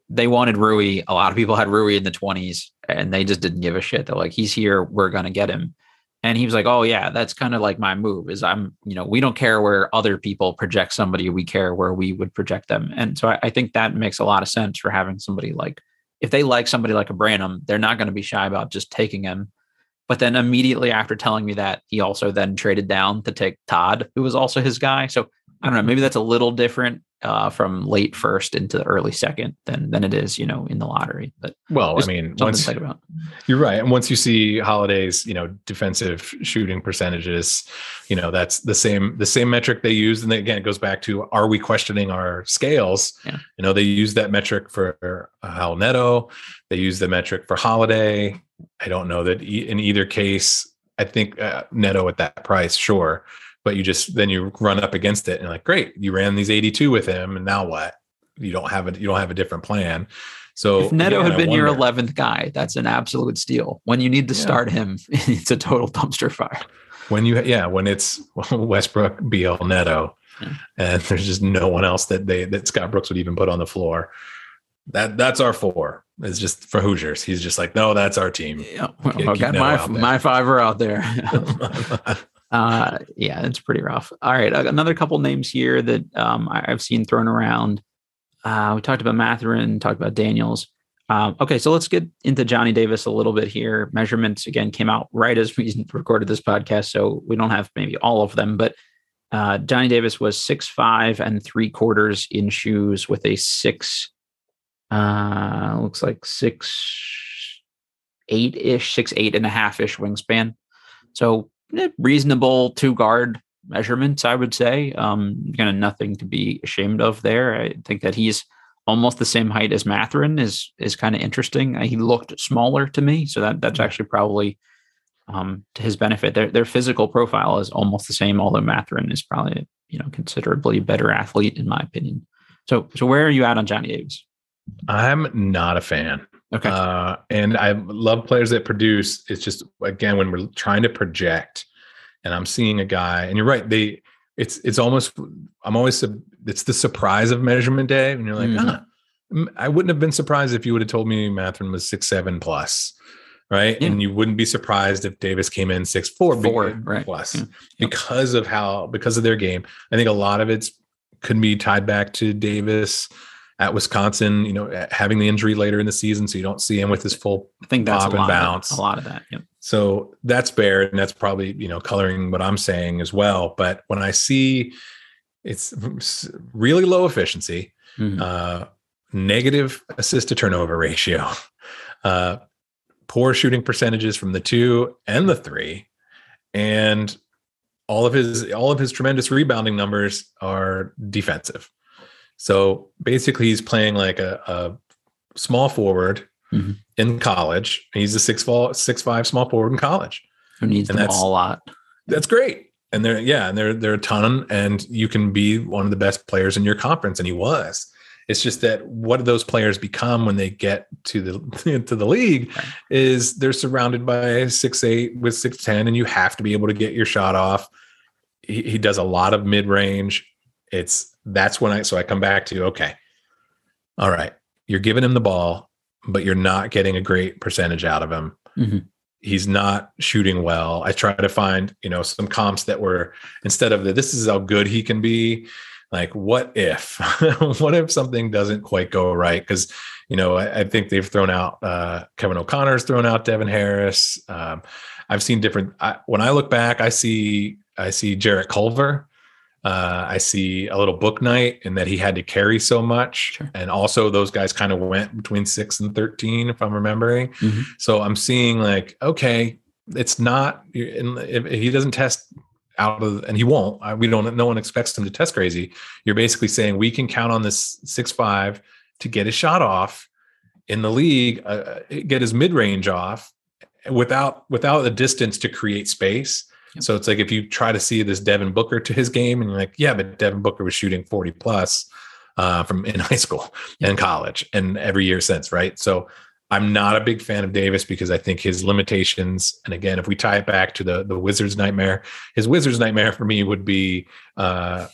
they wanted Rui. A lot of people had Rui in the 20s and they just didn't give a shit. They're like, he's here, we're gonna get him. And he was like, "Oh yeah, that's kind of like my move. Is I'm, you know, we don't care where other people project somebody. We care where we would project them." And so I, I think that makes a lot of sense for having somebody like, if they like somebody like a Branham, they're not to be shy about just taking him. But then immediately after telling me that, he also then traded down to take Todd, who was also his guy. So I don't know, maybe that's a little different uh, from late first into the early second than than it is, you know, in the lottery. But Well, I mean, once. You're right. And once you see Holiday's, you know, defensive shooting percentages, you know, that's the same the same metric they use. And then again, it goes back to are we questioning our scales? Yeah. You know, they use that metric for Raul Neto. They use the metric for Holiday. I don't know that e- in either case. I think uh, Neto at that price, sure, but you just then you run up against it and like, great, you ran these 82 with him, and now what? You don't have a you don't have a different plan. So if Neto again, had been your 11th guy, that's an absolute steal. When you need to Yeah. start him, it's a total dumpster fire. when you yeah when it's Westbrook, Beal, Neto, Yeah. and there's just no one else that they that Scott Brooks would even put on the floor. That that's our four. It's just for Hoosiers. He's just like, no, that's our team. Yeah, well, I got my my fiver out there. uh, yeah, it's pretty rough. All right, another couple names here that um, I, I've seen thrown around. Uh, we talked about Mathurin, talked about Daniels. Um, okay, so let's get into Johnny Davis a little bit here. Measurements again came out right as we recorded this podcast, so we don't have maybe all of them, but uh, Johnny Davis was six five and three quarters in shoes with a six, uh, looks like six eight ish, six eight and a half ish wingspan. So reasonable two guard measurements, I would say. Um, kind of nothing to be ashamed of there. I think that he's almost the same height as Mathurin is is kind of interesting. Uh, He looked smaller to me, so that that's actually probably um, to his benefit. Their their physical profile is almost the same, although Mathurin is probably you know considerably better athlete in my opinion. So so where are you at on Johnny Davis? I'm not a fan. Okay, Uh, and I love players that produce. It's just again when we're trying to project, and I'm seeing a guy, and you're right. They, it's it's almost. I'm always. It's the surprise of measurement day, and you're like, Mhm. ah, I wouldn't have been surprised if you would have told me Mathurin was six seven plus, right? Yeah. And you wouldn't be surprised if Davis came in six four, Four, right. plus Yeah. Because of how because of their game. I think a lot of it's could be tied back to Davis at Wisconsin, you know, having the injury later in the season, so you don't see him with his full. I think that's pop and bounce. A lot of that. Yep. So that's fair, and that's probably you know coloring what I'm saying as well. But when I see it's really low efficiency, Mhm. uh, negative assist to turnover ratio, uh, poor shooting percentages from the two and the three, and all of his all of his tremendous rebounding numbers are defensive. So basically, he's playing like a, a small forward Mhm. in college. He's a six fall six five small forward in college. Who needs And the that's- ball a lot? That's great. And they're yeah, and they're they're a ton, and you can be one of the best players in your conference, and he was. It's just that what do those players become when they get to the to the league Right. is they're surrounded by six eight with six ten, and you have to be able to get your shot off. He, he does a lot of mid range. It's that's when I so I come back to okay, all right, you're giving him the ball, but you're not getting a great percentage out of him Mhm. he's not shooting well. I try to find, you know, some comps that were instead of the, this is how good he can be. like what if what if something doesn't quite go right because you know I, I, think they've thrown out uh, kevin o'connor's thrown out devin harris um, i've seen different I, when i look back i see i see jarrett culver uh, I see a little book night and that he had to carry so much. Sure. And also, those guys kind of went between six and 13, if I'm remembering. Mm-hmm. So I'm seeing like, okay, it's not, if he doesn't test out of, and he won't, we don't, no one expects him to test crazy. You're basically saying we can count on this six five to get his shot off in the league, uh, get his mid range off without without the distance to create space so it's like if you try to see this Devin Booker to his game, and you're like, yeah, but Devin Booker was shooting 40 plus uh, from in high school and college and every year since, right? So I'm not a big fan of Davis because I think his limitations, and again, if we tie it back to the the Wizards nightmare, his Wizards nightmare for me would be uh,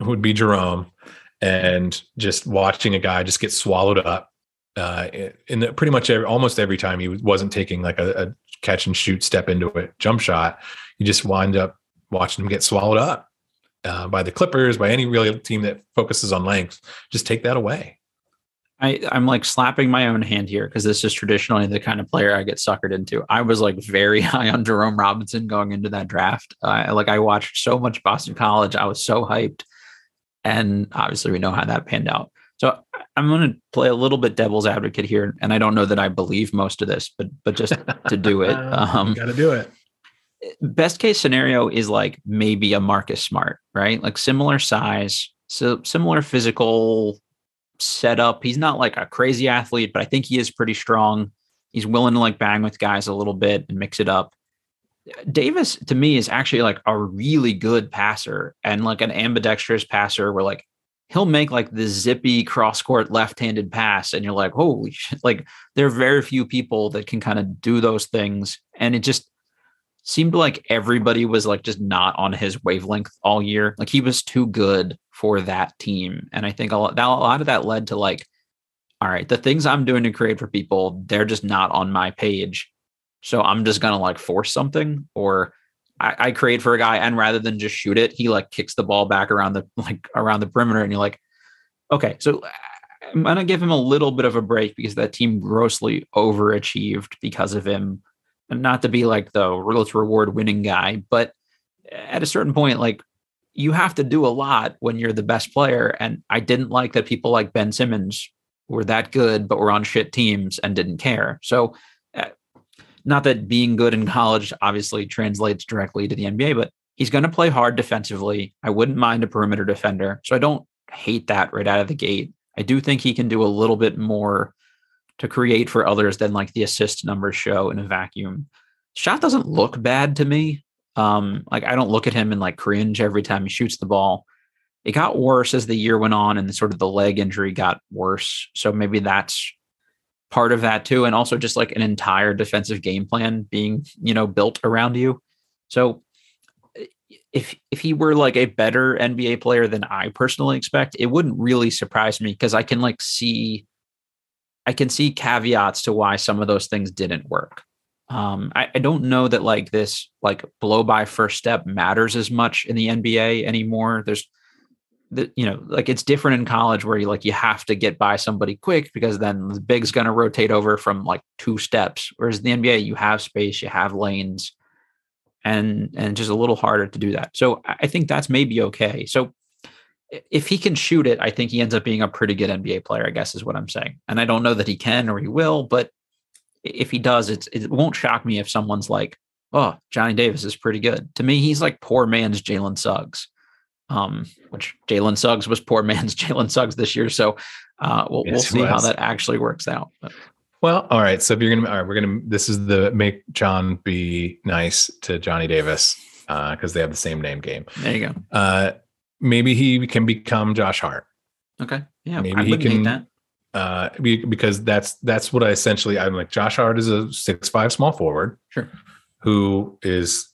would be Jerome, and just watching a guy just get swallowed up uh, in the, pretty much every, almost every time he wasn't taking like a, a catch and shoot step into it jump shot you just wind up watching them get swallowed up uh, by the Clippers, by any real team that focuses on length. Just take that away. I, I'm like slapping my own hand here because this is traditionally the kind of player I get suckered into. I was like very high on Jerome Robinson going into that draft. Uh, like I watched so much Boston College, I was so hyped, and obviously we know how that panned out. So I'm going to play a little bit devil's advocate here, and I don't know that I believe most of this, but but just to do it, um, got to do it best case scenario is like maybe a Marcus Smart, right? Like similar size, so similar physical setup. He's not like a crazy athlete, but I think he is pretty strong. He's willing to like bang with guys a little bit and mix it up. Davis to me is actually like a really good passer and like an ambidextrous passer where like he'll make like the zippy cross court left-handed pass and you're like holy shit like there are very few people that can kind of do those things and it just seemed like everybody was like just not on his wavelength all year. Like he was too good for that team. And I think a lot, that, a lot of that led to like, all right, the things I'm doing to create for people, they're just not on my page. So I'm just going to like force something or I, I create for a guy and rather than just shoot it, he like kicks the ball back around the like around the perimeter and you're like, okay, so uh, I'm going to give him a little bit of a break because that team grossly overachieved because of him not to be like the let's reward winning guy, but at a certain point, like you have to do a lot when you're the best player. And I didn't like that people like Ben Simmons were that good, but were on shit teams and didn't care. So, uh, not that being good in college obviously translates directly to the NBA, but he's going to play hard defensively. I wouldn't mind a perimeter defender. So, I don't hate that right out of the gate. I do think he can do a little bit more to create for others than like the assist numbers show in a vacuum. Shot doesn't look bad to me. Um, like I don't look at him and like cringe every time he shoots the ball. It got worse as the year went on and sort of the leg injury got worse. So maybe that's part of that too. And also just like an entire defensive game plan being, you know, built around you. So if if he were like a better NBA player than I personally expect, it wouldn't really surprise me because I can like see I can see caveats to why some of those things didn't work. Um, I, I, don't know that like this like blow by first step matters as much in the NBA anymore. There's the you know like it's different in college where you like you have to get by somebody quick because then the big's to rotate over from like two steps. Whereas in the NBA you have space, you have lanes, and and just a little harder to do that. So I think that's maybe okay. So if he can shoot it, I think he ends up being a pretty good NBA player, I guess is what I'm saying. And I don't know that he can or he will, but if he does, it's, it won't shock me if someone's like, oh, Johnny Davis is pretty good. To me, he's like poor man's Jalen Suggs, um, which Jalen Suggs was poor man's Jalen Suggs this year. So uh, we'll, yes, we'll see how that actually works out. But. Well, all right. So if you're gonna, all right, we're gonna. This is the make John be nice to Johnny Davis because uh, they have the same name game. There you go. Uh, maybe he can become Josh Hart. Okay. Yeah. Maybe he can. Uh, because that's that's what I essentially I'm like. Josh Hart is a six five small forward. Sure. Who is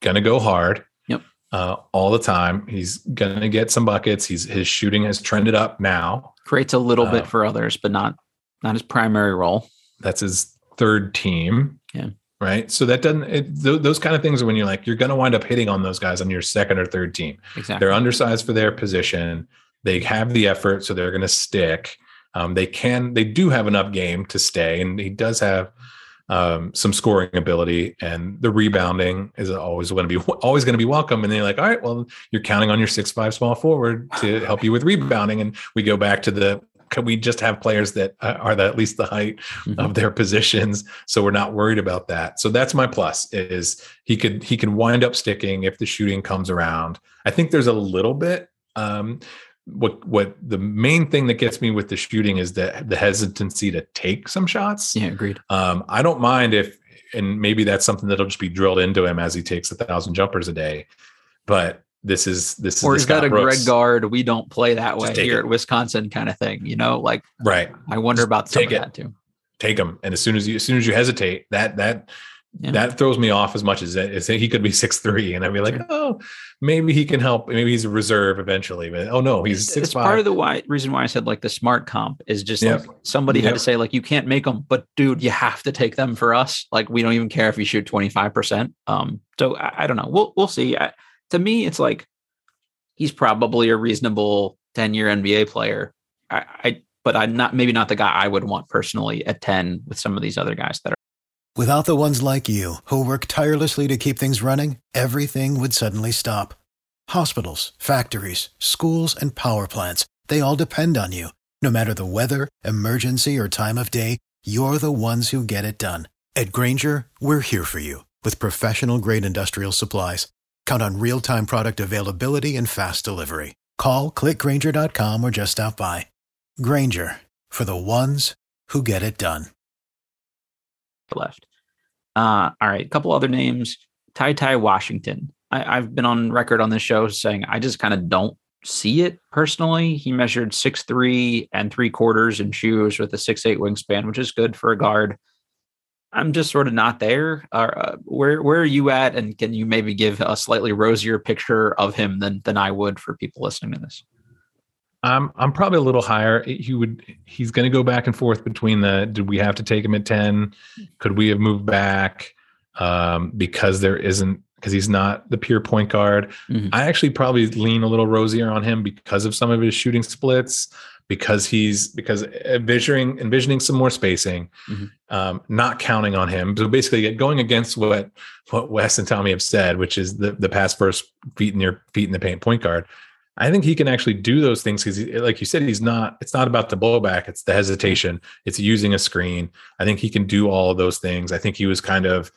gonna go hard. Yep. Uh, all the time. He's gonna get some buckets. He's his shooting has trended up now. Creates a little uh, bit for others, but not not his primary role. That's his third team. Yeah. Right? So that doesn't it, th- those kind of things are when you're like you're going to wind up hitting on those guys on your second or third team. Exactly. They're undersized for their position. They have the effort, so they're going to stick. Um, they can, they do have enough game to stay, and he does have um, some scoring ability, and the rebounding is always going to be always going to be welcome. And they're like, all right, well, you're counting on your six five small forward to help you with rebounding, and we go back to the can we just have players that are the, at least the height Mhm. of their positions so we're not worried about that so that's my plus is he could he can wind up sticking if the shooting comes around i think there's a little bit um what what the main thing that gets me with the shooting is that the hesitancy to take some shots Yeah, agreed. um i don't mind if and maybe that's something that'll just be drilled into him as he takes a thousand jumpers a day but this is this Or the is that a Brooks- Greg Gard? We don't play that way here it. at Wisconsin, kind of thing. You know, like right I wonder Just about some take of it. that too. take him. And as soon as you, as soon as you hesitate, that that Yeah. that throws me off as much as, as he could be six three, and I'd be like, Sure. oh, maybe he can help. Maybe he's a reserve eventually. But oh no, he's six it's part of the why reason why I said like the smart comp is just Yep. like somebody had to say like you can't make them, but dude, you have to take them for us. Like we don't even care if you shoot twenty five percent. Um, so I, I don't know. We'll we'll see. I, to me, it's like he's probably a reasonable ten year NBA player. I, I but I'm not maybe not the guy I would want personally at ten with some of these other guys that are. Without the ones like you, who work tirelessly to keep things running, everything would suddenly stop. Hospitals, factories, schools, and power plants, they all depend on you. No matter the weather, emergency, or time of day, you're the ones who get it done. At Grainger, we're here for you with professional grade industrial supplies. Count on real time product availability and fast delivery. Call clickgrainger.com or just stop by. Grainger for the ones who get it done. left. Uh, all right, a couple other names. Ty Ty Washington. I, I've been on record on this show saying I just kind of don't see it personally. He measured six three and three quarters in shoes with a six eight wingspan, which is good for a guard. I'm just sort of not there. Uh, where where are you at? And can you maybe give a slightly rosier picture of him than than I would for people listening to this? I'm I'm probably a little higher. He would he's going to go back and forth between the did we have to take him at 10? Could we have moved back um because there isn't because he's not the pure point guard. Mhm. I actually probably lean a little rosier on him because of some of his shooting splits because he's because envisioning envisioning some more spacing, Mhm. um, not counting on him. So basically, going against what what Wes and Tommy have said, which is the the pass first feet in your feet in the paint point guard. I think he can actually do those things because, like you said, he's not. It's not about the blowback; it's the hesitation. It's using a screen. I think he can do all of those things. I think he was kind of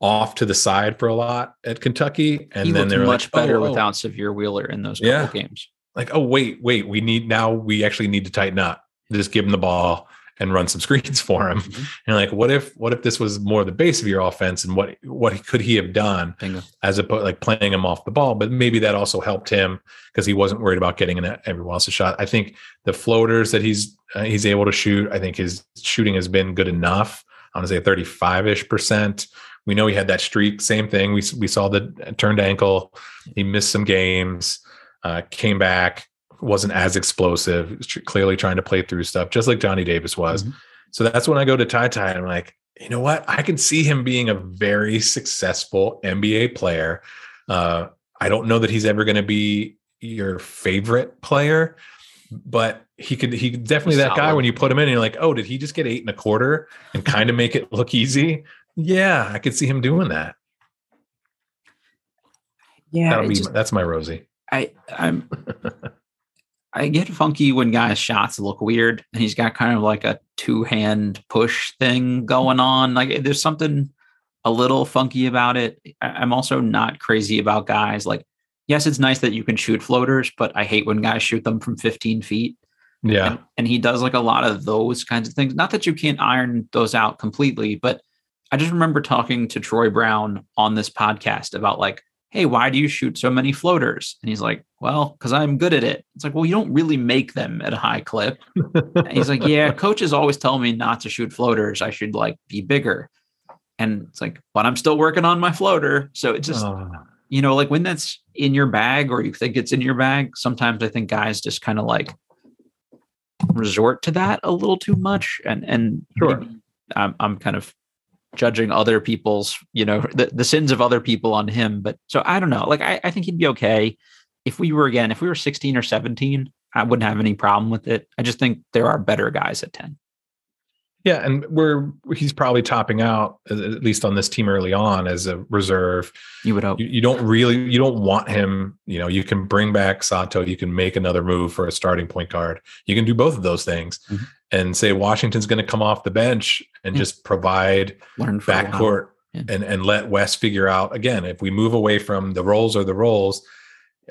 off to the side for a lot at Kentucky, and he then looked they were much like, better oh, oh. without Sahvir Wheeler in those couple Yeah. games. Like, oh wait, wait, we need now. We actually need to tighten up. Just give him the ball and run some screens for him. Mhm. And like, what if what if this was more the base of your offense, and what what could he have done Bingo. as opposed like playing him off the ball? But maybe that also helped him because he wasn't worried about getting in everyone else's shot. I think the floaters that he's uh, he's able to shoot, I think his shooting has been good enough. I want to say 35 ish percent. We know he had that streak. Same thing. We we saw the turned ankle. He missed some games. Uh, came back. Wasn't as explosive. Clearly trying to play through stuff, just like Johnny Davis was. Mhm. So that's when I go to Ty Ty and I'm like, you know what? I can see him being a very successful NBA player. Uh, I don't know that he's ever going to be your favorite player, but he could. He could definitely that guy when you put him in, and you're like, oh, did he just get eight and a quarter and kind of make it look easy? Yeah, I could see him doing that. Yeah, That'll be just- that's my Rosie. I I'm I get funky when guys' shots look weird, and he's got kind of like a two hand push thing going on. Like there's something a little funky about it. I'm also not crazy about guys like. Yes, it's nice that you can shoot floaters, but I hate when guys shoot them from 15 feet. Yeah, And, and he does like a lot of those kinds of things. Not that you can't iron those out completely, but I just remember talking to Troy Brown on this podcast about like, hey, why do you shoot so many floaters? And he's like, well, because I'm good at it. It's like, well, you don't really make them at a high clip. He's like, yeah, coaches always tell me not to shoot floaters. I should like be bigger. And it's like, but I'm still working on my floater. So it's just, Oh, you know, like when that's in your bag or you think it's in your bag, sometimes I think guys just kind of like resort to that a little too much. And and Sure. I'm I'm kind of judging other people's, you know, the, the sins of other people on him. But so I don't know. Like I, I think he'd be okay. If we were again, if we were 16 or 17, I wouldn't have any problem with it. I just think there are better guys at 10. Yeah, and we're he's probably topping out at least on this team early on as a reserve. You would hope. You, you, don't really you don't want him. You know, you can bring back Sato. You can make another move for a starting point guard. You can do both of those things, mm-hmm. and say Washington's going to come off the bench and yeah. just provide backcourt yeah. and and let Wes figure out again if we move away from the roles or the roles.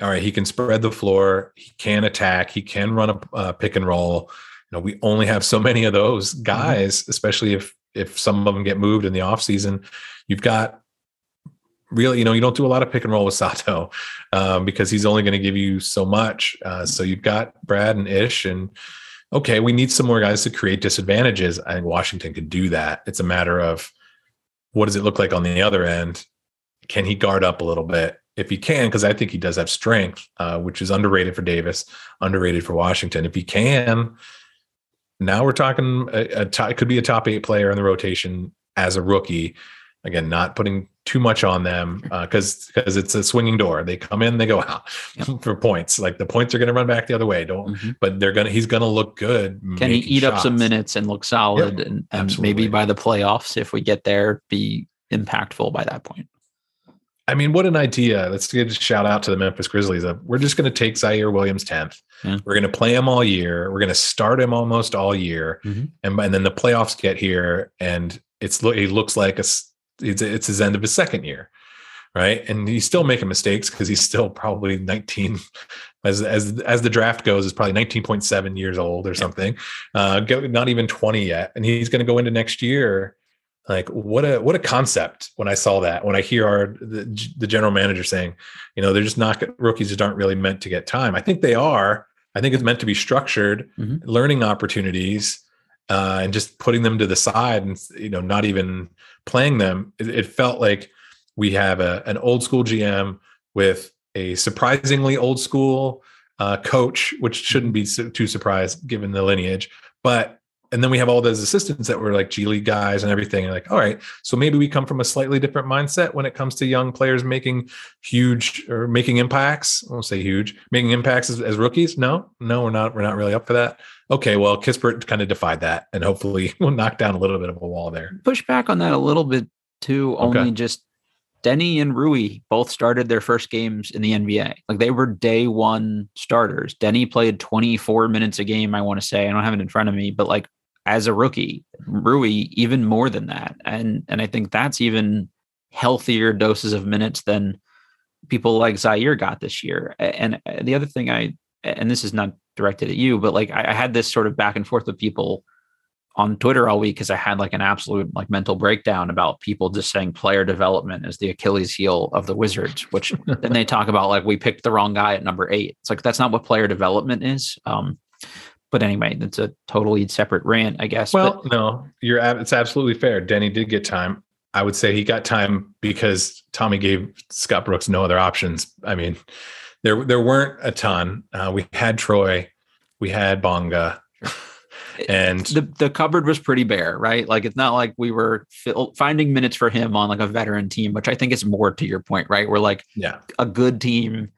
All right, he can spread the floor. He can attack. He can run a uh, pick and roll you know we only have so many of those mm-hmm. guys mm-hmm. especially if if some of them get moved in the off season you've got really you know you don't do a lot of pick and roll with sato um, because he's only going to give you so much uh, so you've got brad and ish and okay we need some more guys to create disadvantages i think washington could do that it's a matter of what does it look like on the other end can he guard up a little bit if he can, because I think he does have strength, uh, which is underrated for Davis, underrated for Washington. If he can, now we're talking a, a top, it could be a top eight player in the rotation as a rookie. Again, not putting too much on them because uh, because it's a swinging door. They come in, they go out for points. Like the points are going to run back the other way. Don't, mm-hmm. but they're gonna. He's going to look good. Can he eat shots. up some minutes and look solid, yep. and, and maybe by the playoffs, if we get there, be impactful by that point. I mean, what an idea. Let's get a shout out to the Memphis Grizzlies. We're just going to take Ziaire Williams 10th. Yeah. We're going to play him all year. We're going to start him almost all year. Mm-hmm. And, and then the playoffs get here and it's he looks like a, it's, it's his end of his second year. Right. And he's still making mistakes because he's still probably 19 as, as, as the draft goes is probably 19.7 years old or something. Uh, not even 20 yet. And he's going to go into next year like what a what a concept when i saw that when i hear our the, the, general manager saying you know they're just not rookies just aren't really meant to get time. I think they are. I think it's meant to be structured mm-hmm. learning opportunities uh, and just putting them to the side and you know not even playing them. It, it felt like we have a, an old school gm with a surprisingly old school uh, coach which shouldn't be too surprised given the lineage but and then we have all those assistants that were like G League guys and everything. And like, all right, so maybe we come from a slightly different mindset when it comes to young players making huge or making impacts. I won't say huge, making impacts as, as rookies. No, no, we're not. We're not really up for that. Okay, well, Kispert kind of defied that, and hopefully we'll knock down a little bit of a wall there. Push back on that a little bit too. Okay. Only just Deni and Rui both started their first games in the NBA. Like they were day one starters. Deni played 24 minutes a game, I want to say. I don't have it in front of me, but like as a rookie. Rui even more than that, and and I think that's even healthier doses of minutes than people like Ziaire got this year. And the other thing I and this is not directed at you, but like I, I had this sort of back and forth with people on Twitter all week because I had like an absolute like mental breakdown about people just saying player development is the Achilles heel of the Wizards, which then they talk about like we picked the wrong guy at number eight. It's like that's not what player development is. Um, but anyway, that's a totally separate rant, I guess. Well, but, no, you're it's absolutely fair. Deni did get time. I would say he got time because Tommy gave Scott Brooks no other options. I mean, there there weren't a ton. Uh, we had Troy, we had Bonga, and the the cupboard was pretty bare, right? Like it's not like we were finding minutes for him on like a veteran team, which I think is more to your point, right? We're like, yeah, a good team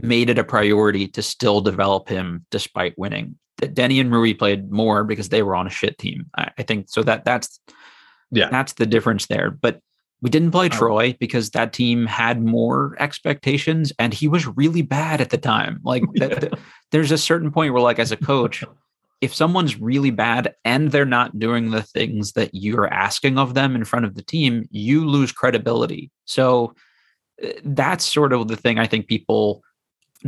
made it a priority to still develop him despite winning Deni and Rui played more because they were on a shit team. I, I think so that that's yeah that's the difference there. But we didn't play Troy because that team had more expectations and he was really bad at the time. Like yeah. there's a certain point where like as a coach, if someone's really bad and they're not doing the things that you're asking of them in front of the team, you lose credibility. So uh, Uh, that's sort of the thing I think people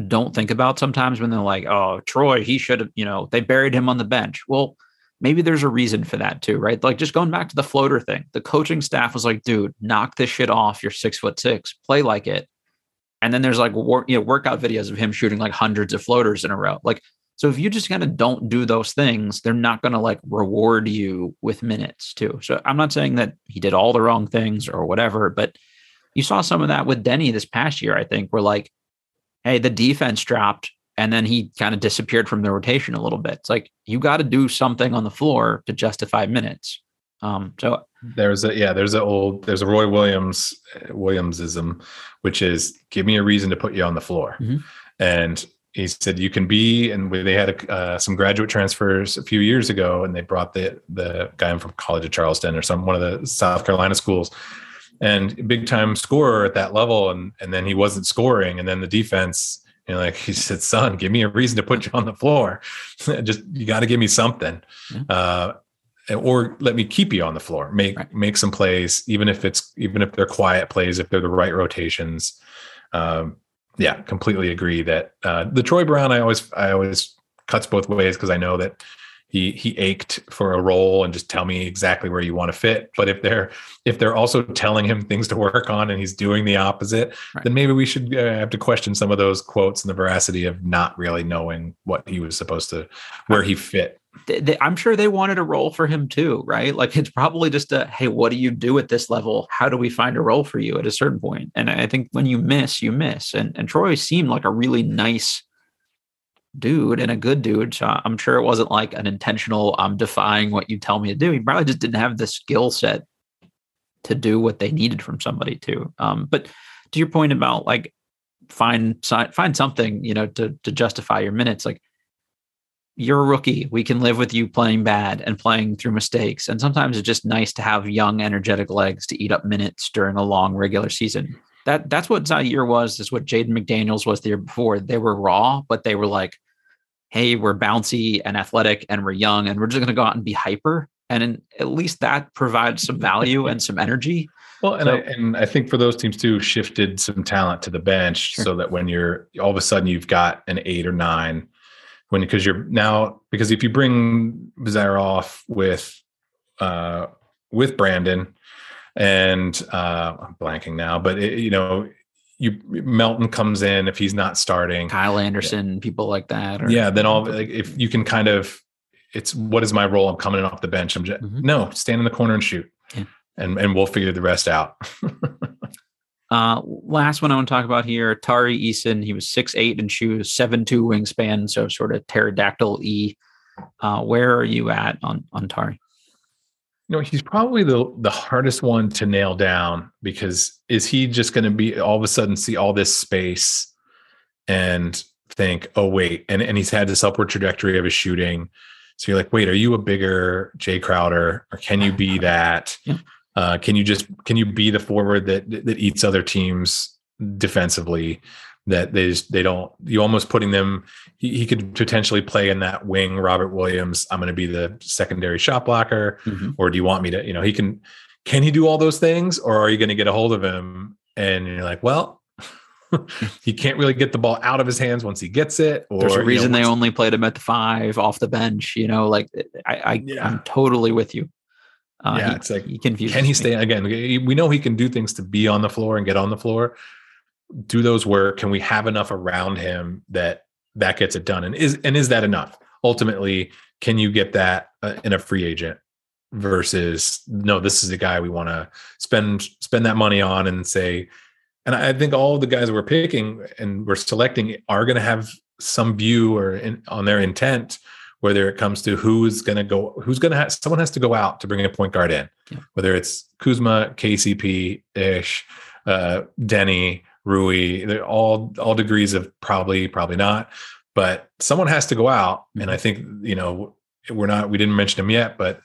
don't think about sometimes when they're like, oh, Troy, he should have, you know, they buried him on the bench. Well, maybe there's a reason for that too, right? Like just going back to the floater thing, the coaching staff was like, dude, knock this shit off. You're six foot six, play like it. And then there's like, you know, workout videos of him shooting like hundreds of floaters in a row. Like, so if you just kind of don't do those things, they're not going to like reward you with minutes too. So I'm not saying that he did all the wrong things or whatever, but you saw some of that with Deni this past year, I think, where like hey, the defense dropped and then he kind of disappeared from the rotation a little bit. It's like you got to do something on the floor to justify minutes. Um, so there's a yeah, there's a old there's a Roy Williams Williamsism, which is give me a reason to put you on the floor, Mhm. and he said you can be. And they had uh, some graduate transfers a few years ago, and they brought the the guy in from College of Charleston or some one of the South Carolina schools, and big time scorer at that level, and and then he wasn't scoring, and then the defense. You know, like he said, son, give me a reason to put you on the floor. Just you got to give me something. Yeah. Uh, or let me keep you on the floor make Right. make some plays even if it's even if they're quiet plays if they're the right rotations um yeah completely agree that uh the troy brown i always i always cuts both ways because i know that he he ached for a role and just tell me exactly where you want to fit but if they're if they're also telling him things to work on and he's doing the opposite Right. then maybe we should uh, have to question some of those quotes and the veracity of not really knowing what he was supposed to where he fit I'm sure they wanted a role for him too, right? Like it's probably just a hey, what do you do at this level? How do we find a role for you at a certain point? And I think when you miss, you miss. And and Troy seemed like a really nice dude and a good dude. So I'm sure it wasn't like an intentional I'm defying what you tell me to do. He probably just didn't have the skill set to do what they needed from somebody too. Um, but to your point about like find find something, you know, to to justify your minutes, like you're a rookie. We can live with you playing bad and playing through mistakes. And sometimes it's just nice to have young, energetic legs to eat up minutes during a long regular season. That that's what Ziaire was. That's what Jaden McDaniels was the year before. They were raw, but they were like, "Hey, we're bouncy and athletic, and we're young, and we're just going to go out and be hyper." And in, at least that provides some value and some energy. Well, and So- I, and I think for those teams too, shifted some talent to the bench Sure. so that when you're all of a sudden you've got an eight or nine, when because you're now because if you bring Bizarre off with uh with Brandon and uh I'm blanking now, but it, you know you Melton comes in if he's not starting, Kyle Anderson, people like that. Or, yeah, then all like if you can kind of it's what is my role? I'm coming in off the bench. I'm just Mhm. no stand in the corner and shoot. Yeah. And and we'll figure the rest out. Uh, last one I want to talk about here, Tari Eason. He was six eight and shoes, seven two wingspan, so sort of pterodactyl e. Uh, where are you at on on Tari? You know he's probably the the hardest one to nail down because is he just going to be all of a sudden see all this space and think oh wait and and he's had this upward trajectory of his shooting. So you're like wait are you a bigger jae crowder or can you be that? Yeah. uh can you just can you be the forward that that eats other teams defensively that they just they don't you almost putting them he, he could potentially play in that wing robert williams i'm going to be the secondary shot blocker mm-hmm. or do you want me to you know he can can he do all those things or are you going to get a hold of him and you're like well he can't really get the ball out of his hands once he gets it or There's you a know, reason they only played him at the five off the bench. You know, like eh, eh, I, I Yeah. I'm totally with you. Uh, Yeah, he, it's like, he can he stay again we know he can do things to be on the floor and get on the floor do those work? Can we have enough around him that that gets it done? And is and is that enough? Ultimately can you get that uh, in a free agent versus no this is the guy we want to spend spend that money on and say and i think all the guys we're picking and we're selecting are going to have some view or in, on their intent whether it comes to who's going to go who's going to have someone has to go out to bring a point guard in. Yeah. whether it's kuzma kcp ish uh deni rui they're all all degrees of probably probably not but someone has to go out and i think you know we're not we didn't mention him yet but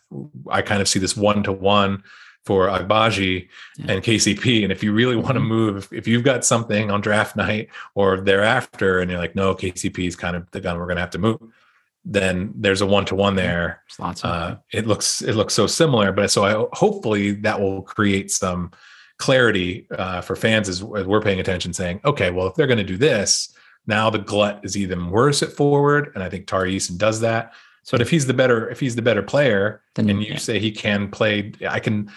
i kind of see this one to one for Agbaji Yeah. and KCP. And if you really want to Mhm. move, if, if you've got something on draft night or thereafter, and you're like, no, KCP is kind of the gun we're going to have to move, then there's a one to one there. There's lots of Uh, it looks it looks so similar, but so I hopefully that will create some clarity uh, for fans as we're paying attention, saying, okay, well, if they're going to do this, now the glut is even worse at forward, and I think Tari Eason does that. So if he's the better if he's the better player, Then, and you yeah. say he can play, I can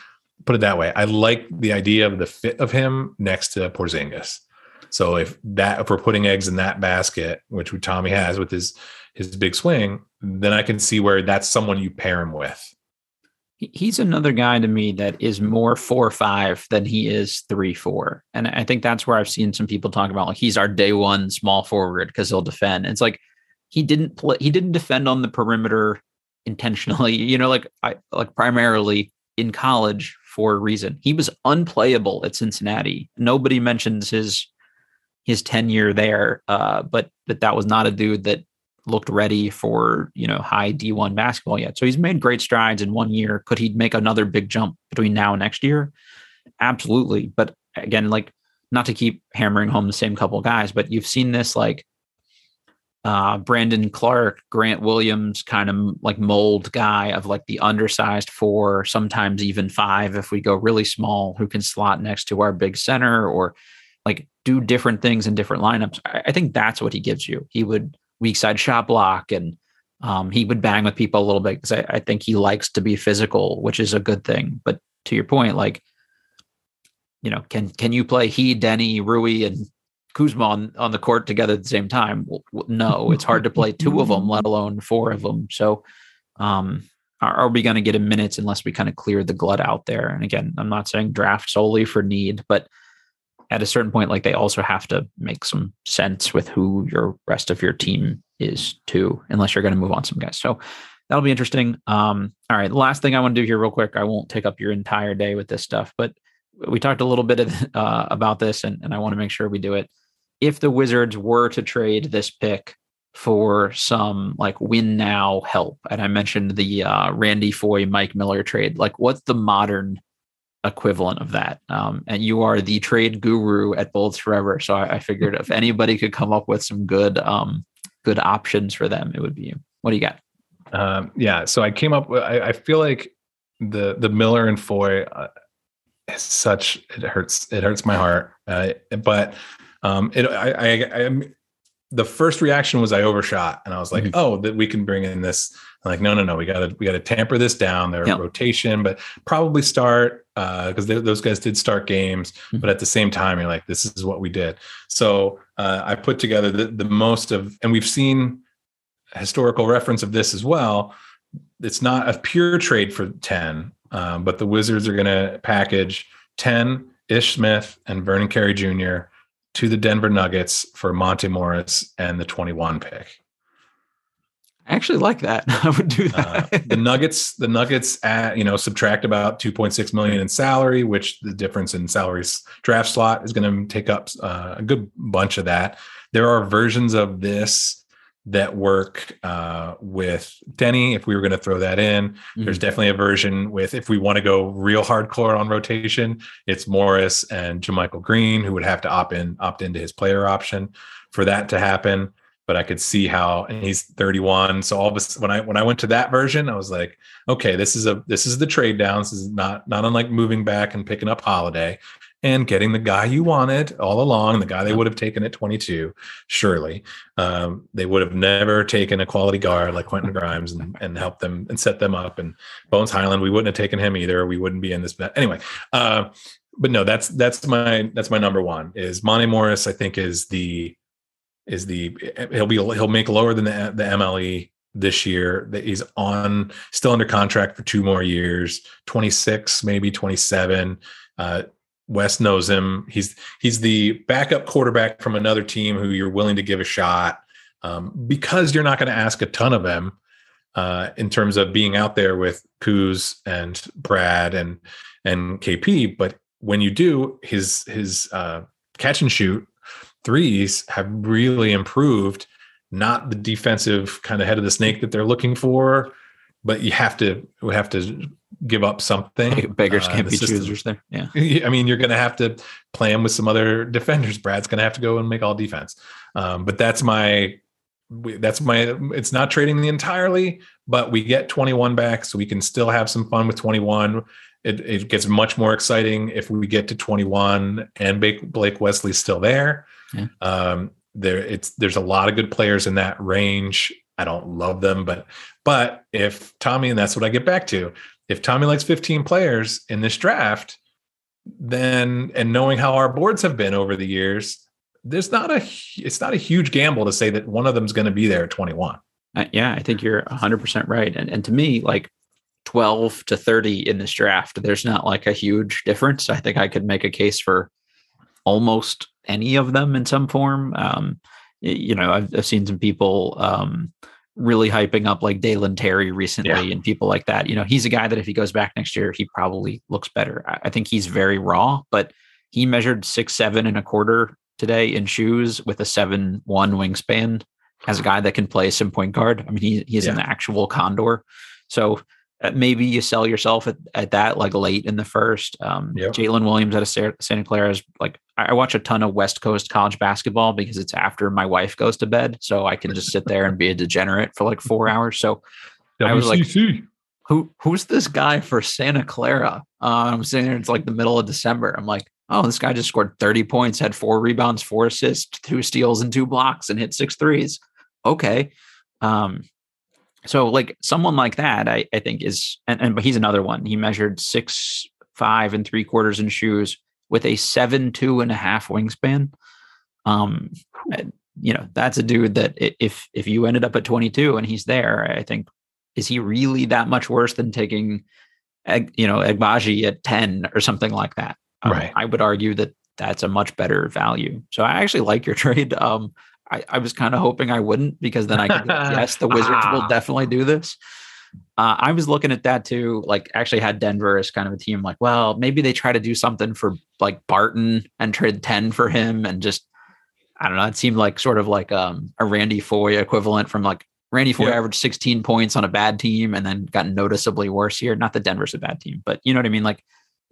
put it that way. I like the idea of the fit of him next to Porzingis. So if that if we're putting eggs in that basket, which Tommy has with his his big swing, then I can see where that's someone you pair him with. He- he's another guy to me that is more four five than he is three four, and I think that's where I've seen some people talk about like he's our day one small forward because he'll defend. It's like he didn't play, he didn't defend on the perimeter intentionally. You know, like I like primarily in college for a reason. He was unplayable at Cincinnati. Nobody mentions his his tenure there, uh, but but that was not a dude that looked ready for you know high D1 basketball yet. So he's made great strides in one year. Could he make another big jump between now and next year? Absolutely. But again, like not to keep hammering home the same couple guys, but you've seen this like uh, Brandon Clarke, Grant Williams kind of like mold guy of like the undersized four, sometimes even five if we go really small, who can slot next to our big center or like do different things in different lineups. I, I think that's what he gives you. He would weak side shot block and um, he would bang with people a little bit because I, I think he likes to be physical, which is a good thing. But to your point, like, you know, can can you play he, Deni, Rui, and Kuzma on, on the court together at the same time? Well, no, it's hard to play two of them, let alone four of them. So, um, are, are we going to get in minutes unless we kind of clear the glut out there? And again, I'm not saying draft solely for need, but at a certain point, like they also have to make some sense with who your rest of your team is too, unless you're going to move on some guys. So that'll be interesting. Um, all right, last thing I want to do here, real quick. I won't take up your entire day with this stuff, but we talked a little bit of, uh, about this, and, and I want to make sure we do it. If the Wizards were to trade this pick for some like win now help, and I mentioned the uh, Randy Foye, Mike Miller trade, like what's the modern equivalent of that. Um, and you are the trade guru at Bullets Forever. So I, I figured if anybody could come up with some good um, good options for them, it would be you. What do you got? Um, yeah, so I came up. with I, I feel like the the Miller and Foye uh, is such it hurts it hurts my heart. Uh, but um, it I, I I'm the first reaction was I overshot, and I was like, mm-hmm. "Oh, that we can bring in this." I'm like, no, no, no, we got to we got to tamper this down. Their yep. rotation, but probably start because uh, those guys did start games, mm-hmm. but at the same time, you're like, this is what we did. So uh, I put together the, the most of, and we've seen historical reference of this as well. It's not a pure trade for ten, um, but the Wizards are going to package ten Ish Smith and Vernon Carey Jr to the Denver Nuggets for Monte Morris and the 21 pick. I actually like that. I would do that. uh, the Nuggets, the Nuggets, at, you know, subtract about 2.6 million in salary, which the difference in salaries draft slot is going to take up uh, a good bunch of that. There are versions of this that work uh, with Deni. If we were going to throw that in, mm-hmm. there's definitely a version with if we want to go real hardcore on rotation, it's Morris and JaMychal Green who would have to opt in, opt into his player option for that to happen. But I could see how, and he's 31. So all of a when I when I went to that version, I was like, okay, this is a this is the trade down. This is not not unlike moving back and picking up Holiday and getting the guy you wanted all along, the guy they would have taken at 22, surely. Um, they would have never taken a quality guard like Quentin Grimes and, and helped them and set them up. And Bones Hyland, we wouldn't have taken him either. We wouldn't be in this. Bet. Anyway, uh, but no, that's that's my that's my number one. Is Monte Morris? I think is the is the he'll be he'll make lower than the the MLE this year that he's on still under contract for two more years 26 maybe 27 uh, Wes knows him. He's he's the backup quarterback from another team who you're willing to give a shot um, because you're not going to ask a ton of him uh, in terms of being out there with Kuz and Brad and and KP. But when you do, his his uh, catch and shoot threes have really improved. Not the defensive kind of head of the snake that they're looking for, but you have to have to give up something. Beggars uh, can't be system. choosers there. Yeah. I mean, you're going to have to play him with some other defenders. Brad's going to have to go and make all defense. Um, but that's my, that's my, it's not trading the entirely, but we get 21 back. So we can still have some fun with 21. It, it gets much more exciting if we get to 21 and Blake Wesley's still there. Yeah. Um, there it's there's a lot of good players in that range. I don't love them, but but if Tommy, and that's what I get back to, if Tommy likes 15 players in this draft, then and knowing how our boards have been over the years, there's not a it's not a huge gamble to say that one of them is going to be there at 21. Uh, yeah, I think you're 100% right. And and to me, like 12 to 30 in this draft, there's not like a huge difference. I think I could make a case for almost any of them in some form. Um, you know, I've, I've seen some people um, really hyping up like Dalen Terry recently Yeah. and people like that. You know, he's a guy that if he goes back next year, he probably looks better. I, I think he's very raw, but he measured six seven and a quarter today in shoes with a seven one wingspan as a guy that can play some point guard. I mean, he he's an actual condor. So maybe you sell yourself at, at that like late in the first. Um, Yep. Jalen Williams out of Santa Clara is like I watch a ton of West Coast college basketball because it's after my wife goes to bed, so I can just sit there and be a degenerate for like four hours. So I was like- who who's this guy for Santa Clara? Uh, I'm sitting there, it's like the middle of December. I'm like, oh, this guy just scored 30 points, had four rebounds, four assists, two steals, and two blocks, and hit six threes. Okay. Um, so like someone like that, I, I think is and, and but he's another one. He measured six five and three quarters in shoes with a seven two and a half wingspan. Um, you know, that's a dude that if if you ended up at 22 and he's there, I think is he really that much worse than taking, you know, Agbaji at 10 or something like that? Um, Right. I would argue that that's a much better value. So I actually like your trade. Um, I, I was kind of hoping I wouldn't because then I could yes, the Wizards will Ah. definitely do this. Uh, I was looking at that too. Like, actually, had Denver as kind of a team. Like, well, maybe they try to do something for like Barton and trade ten for him, and just I don't know. It seemed like sort of like um, a Randy Foye equivalent from like Randy Foye Yeah. averaged 16 points on a bad team and then got noticeably worse here. Not that Denver's a bad team, but you know what I mean. Like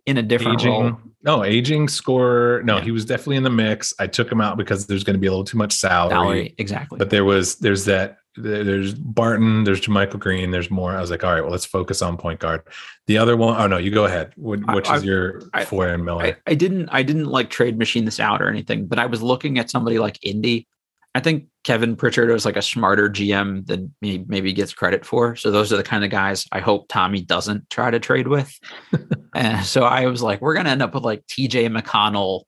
in a different role. no aging scorer no Yeah. he was definitely in the mix i took him out because there's going to be a little too much salary, Salary, exactly. but there was there's that there's barton there's JaMychal green there's more i was like all right well let's focus on point guard the other one oh no you go ahead which I- is your I- and miller I, I didn't I didn't like trade machine this out or anything, but I was looking at somebody like Indy. I think Kevin Pritchard is like a smarter GM than he maybe gets credit for. So those are the kind of guys I hope Tommy doesn't try to trade with. and so I was like, we're gonna end up with like TJ McConnell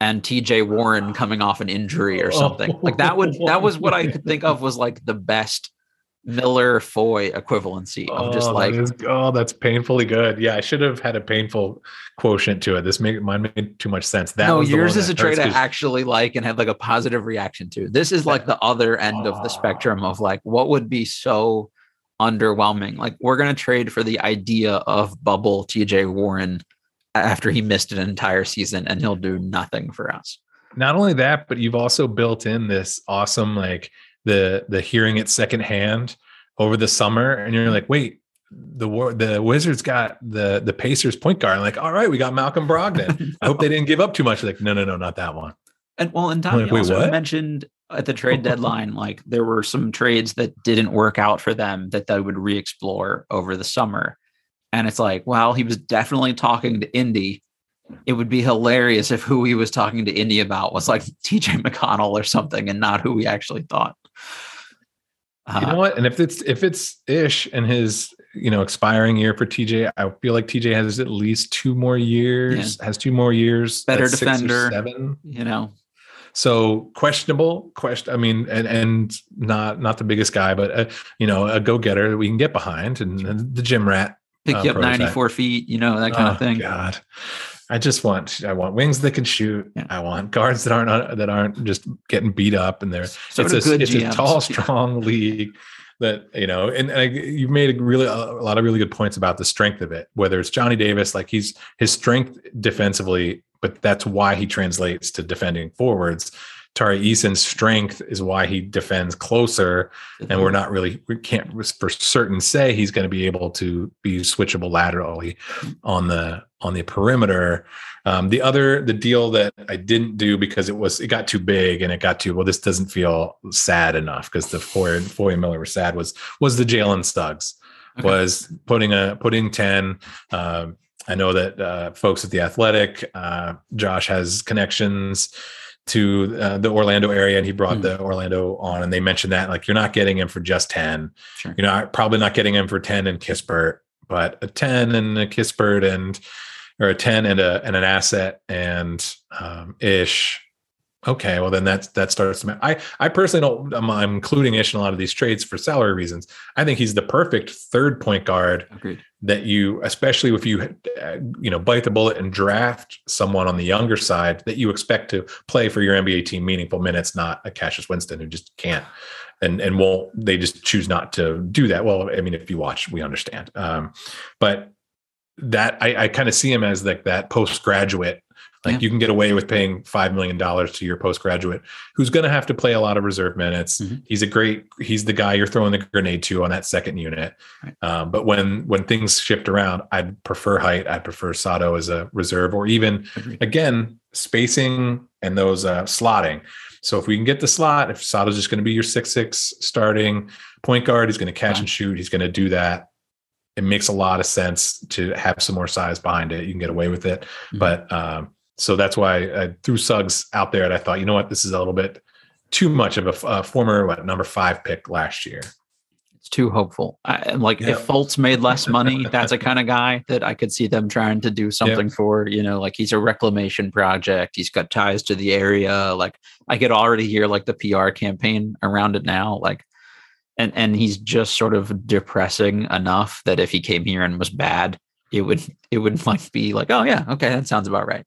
and TJ Warren coming off an injury or oh. something. Like that would that was what I could think of was like the best Miller Foye equivalency of just Oh, that like is- oh that's painfully good yeah i should have had a painful quotient to it this made mine made too much sense that no, yours is a that trade I actually like and had like a positive reaction to. This is like the other end of the ah. spectrum of like what would be so underwhelming. Like we're gonna trade for the idea of bubble TJ Warren after he missed an entire season and he'll do nothing for us. not only that but you've also built in this awesome like the the hearing it secondhand over the summer and you're like wait the war the wizards got the the pacers point guard I'm like all right we got malcolm brogdon i hope they didn't give up too much like no no no not that one And well, and Tommy Like, also what? mentioned at the trade deadline, like there were some trades that didn't work out for them that they would re-explore over the summer. And it's like, well, he was definitely talking to Indy. It would be hilarious if who he was talking to Indy about was like TJ McConnell or something and not who we actually thought. You Uh, know what and if it's if it's ish and his you know expiring year for tj i feel like tj has at least two more years has two more years Better That's six or defender. seven you know, So questionable question. I mean, and and not not the biggest guy, but uh, you know, a go getter that we can get behind, and, and the gym rat. pick Uh, you up prototype. 94 feet, you know, that kind Oh, of thing. God, I just want I want wings that can shoot. Yeah. I want guards that aren't uh, that aren't just getting beat up, and they're So it's a it's a tall, strong league that you know, and, and I, you've made a really a lot of really good points about the strength of it. Whether it's Johnny Davis, like he's his strength defensively, but that's why he translates to defending forwards. Tari Eason's strength is why he defends closer, and we're not really we can't for certain say he's going to be able to be switchable laterally on the on the perimeter. Um, the other the deal that I didn't do because it was it got too big and it got too well. This doesn't feel sad enough because the Foye and Foye and Miller were sad. Was was the Jalen Suggs Okay. was putting a putting ten. Um, I know that uh, folks at the Athletic, uh, Josh has connections to uh, the Orlando area, and he brought Hmm. the Orlando on, and they mentioned that like you're not getting him for just ten. Sure. You're not probably not getting him for ten and Kispert, but a ten and a Kispert and or a ten and a and an asset and um, ish. Okay, well then that's that starts to. ma- I I personally don't. I'm, I'm including Ish in a lot of these trades for salary reasons. I think he's the perfect third point guard Agreed. that you, especially if you, you know, bite the bullet and draft someone on the younger side that you expect to play for your NBA team meaningful minutes, not a Cassius Winston who just can't. and and won't they just choose not to do that? Well, I mean, if you watch, we understand. Um, but that I, I kind of see him as like that postgraduate like yeah. you can get away with paying five million dollars to your postgraduate who's going to have to play a lot of reserve minutes. Mm-hmm. He's a great. He's the guy you're throwing the grenade to on that second unit. Right. Um, but when when things shift around, I'd prefer height. I'd prefer Sato as a reserve, or even Agreed. again spacing and those uh, slotting. So if we can get the slot, if Sato's just going to be your six six starting point guard, he's going to catch and shoot. He's going to do that it makes a lot of sense to have some more size behind it. You can get away with it, mm-hmm. but um, so that's why I threw Suggs out there, and I thought, you know what, this is a little bit too much of a, a former what number five pick last year. It's too hopeful. I, like yeah. if Fultz made less money, that's a kind of guy that I could see them trying to do something yeah. for. You know, like he's a reclamation project. He's got ties to the area. Like I could already hear like the PR campaign around it now. Like and and he's just sort of depressing enough that if he came here and was bad, it would it would like be like, oh yeah, okay, that sounds about right.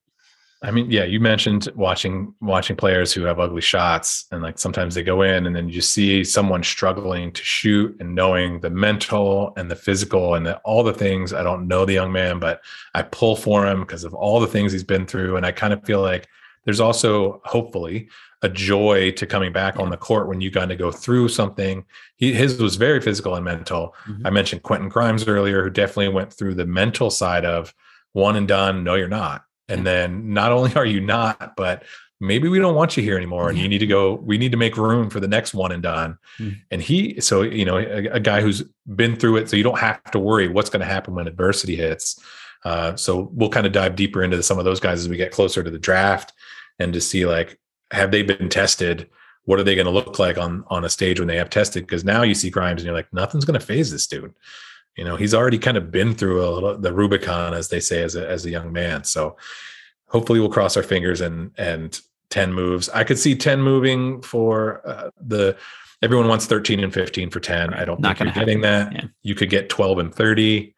I mean, yeah, you mentioned watching watching players who have ugly shots, and like sometimes they go in, and then you see someone struggling to shoot, and knowing the mental and the physical and the, all the things. I don't know the young man, but I pull for him because of all the things he's been through, and I kind of feel like there's also hopefully a joy to coming back on the court when you got to go through something. He, his was very physical and mental. Mm-hmm. I mentioned Quentin Grimes earlier, who definitely went through the mental side of one and done. No, you're not. And then not only are you not, but maybe we don't want you here anymore and you need to go we need to make room for the next one and done. Mm. and he so you know a, a, guy who's been through it so you don't have to worry what's going to happen when adversity hits. Uh, so we'll kind of dive deeper into some of those guys as we get closer to the draft and to see like have they been tested? What are they going to look like on on a stage when they have tested? Because now you see Grimes and you're like nothing's going to phase this dude you know he's already kind of been through a little, the rubicon as they say as a, as a young man. So hopefully we'll cross our fingers and and 10 moves. I could see 10 moving for uh, the everyone wants 13 and 15 for 10 i don't Not think you're getting that. Yeah. you could get 12 and 30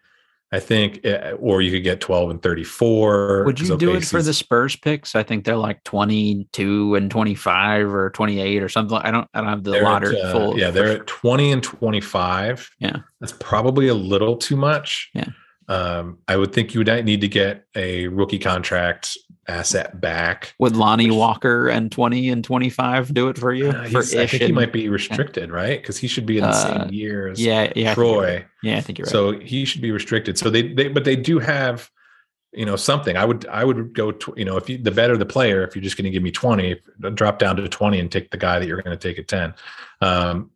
I think, eh, or you could get 12 and 34. Would you do it for the Spurs picks? I think they're like 22 and 25 or 28 or something. I don't, I don't have the lottery uh, full. Yeah, they're at 20 and 25. Yeah. That's probably a little too much. Yeah. Um, I would think you would need to get a rookie contract asset back. Would Lonnie Walker and 20 and 25 do it for you? Uh, for I think he might be restricted, right? Because he should be in the uh, same year as yeah, yeah, Troy. Right. Yeah, I think you're right. So he should be restricted. So they, they but they do have you know something i would i would go to you know if you the better the player if you're just going to give me 20 drop down to 20 and take the guy that you're going to take at 10 um,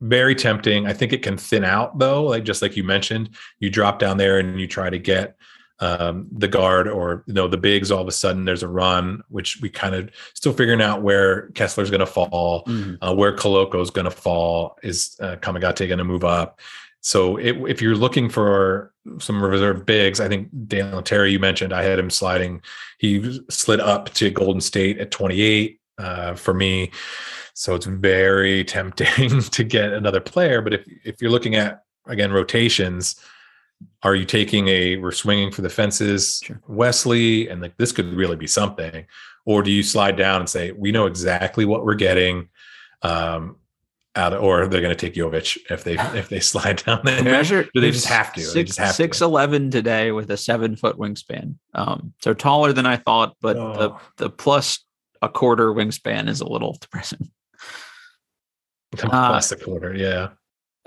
very tempting i think it can thin out though like just like you mentioned you drop down there and you try to get um, the guard or you know the bigs all of a sudden there's a run which we kind of still figuring out where kessler's going to fall mm-hmm. uh, where Koloko's going to fall is uh, kamagate going to move up. So it, if you're looking for some reserve bigs i think dalen terry you mentioned i had him sliding. He slid up to golden state at 28 uh, for me. So it's very tempting to get another player but if if you're looking at again rotations are you taking a we're swinging for the fences sure. Wesley and like this could really be something or do you slide down and say we know exactly what we're getting um out of, or they're going to take Jovic if they if they slide down there. Measure, do they just have to? Six, have six eleven today with a seven foot wingspan. Um, so taller than I thought, but oh. the the plus a quarter wingspan is a little depressing. The plus uh, a quarter, yeah.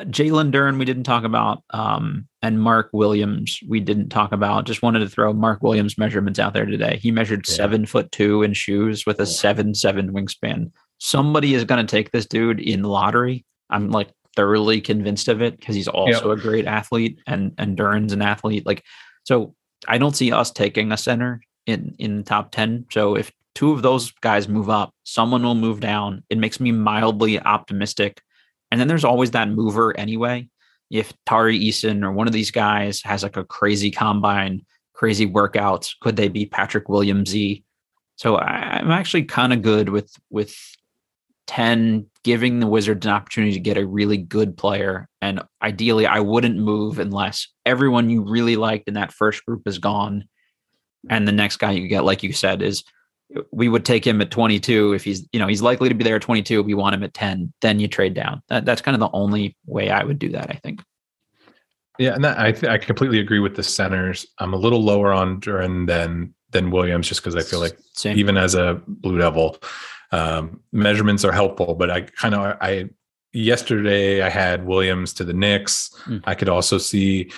Jalen Duren, we didn't talk about, um, and Mark Williams, we didn't talk about. Just wanted to throw Mark Williams measurements out there today. He measured yeah. seven foot two in shoes with a seven seven wingspan. Somebody is going to take this dude in lottery. I'm like thoroughly convinced of it because he's also yep. a great athlete, and and Duren's an athlete. Like, so I don't see us taking a center in in top ten. So if two of those guys move up, someone will move down. It makes me mildly optimistic and then there's always that mover anyway. If Tari Eason or one of these guys has like a crazy combine, crazy workouts, could they be Patrick Williamsy? So I, I'm actually kind of good with with 10 giving the Wizards an opportunity to get a really good player. And ideally, I wouldn't move unless everyone you really liked in that first group is gone. And the next guy you get, like you said, is we would take him at 22 if he's you know he's likely to be there at 22 we want him at 10 then you trade down. That, that's kind of the only way i would do that i think. Yeah and that, i th- i completely agree with the centers. I'm a little lower on duren than than williams just because i feel like Same. even as a blue devil um, measurements are helpful but i kind of i yesterday i had williams to the knicks. Mm. i could also see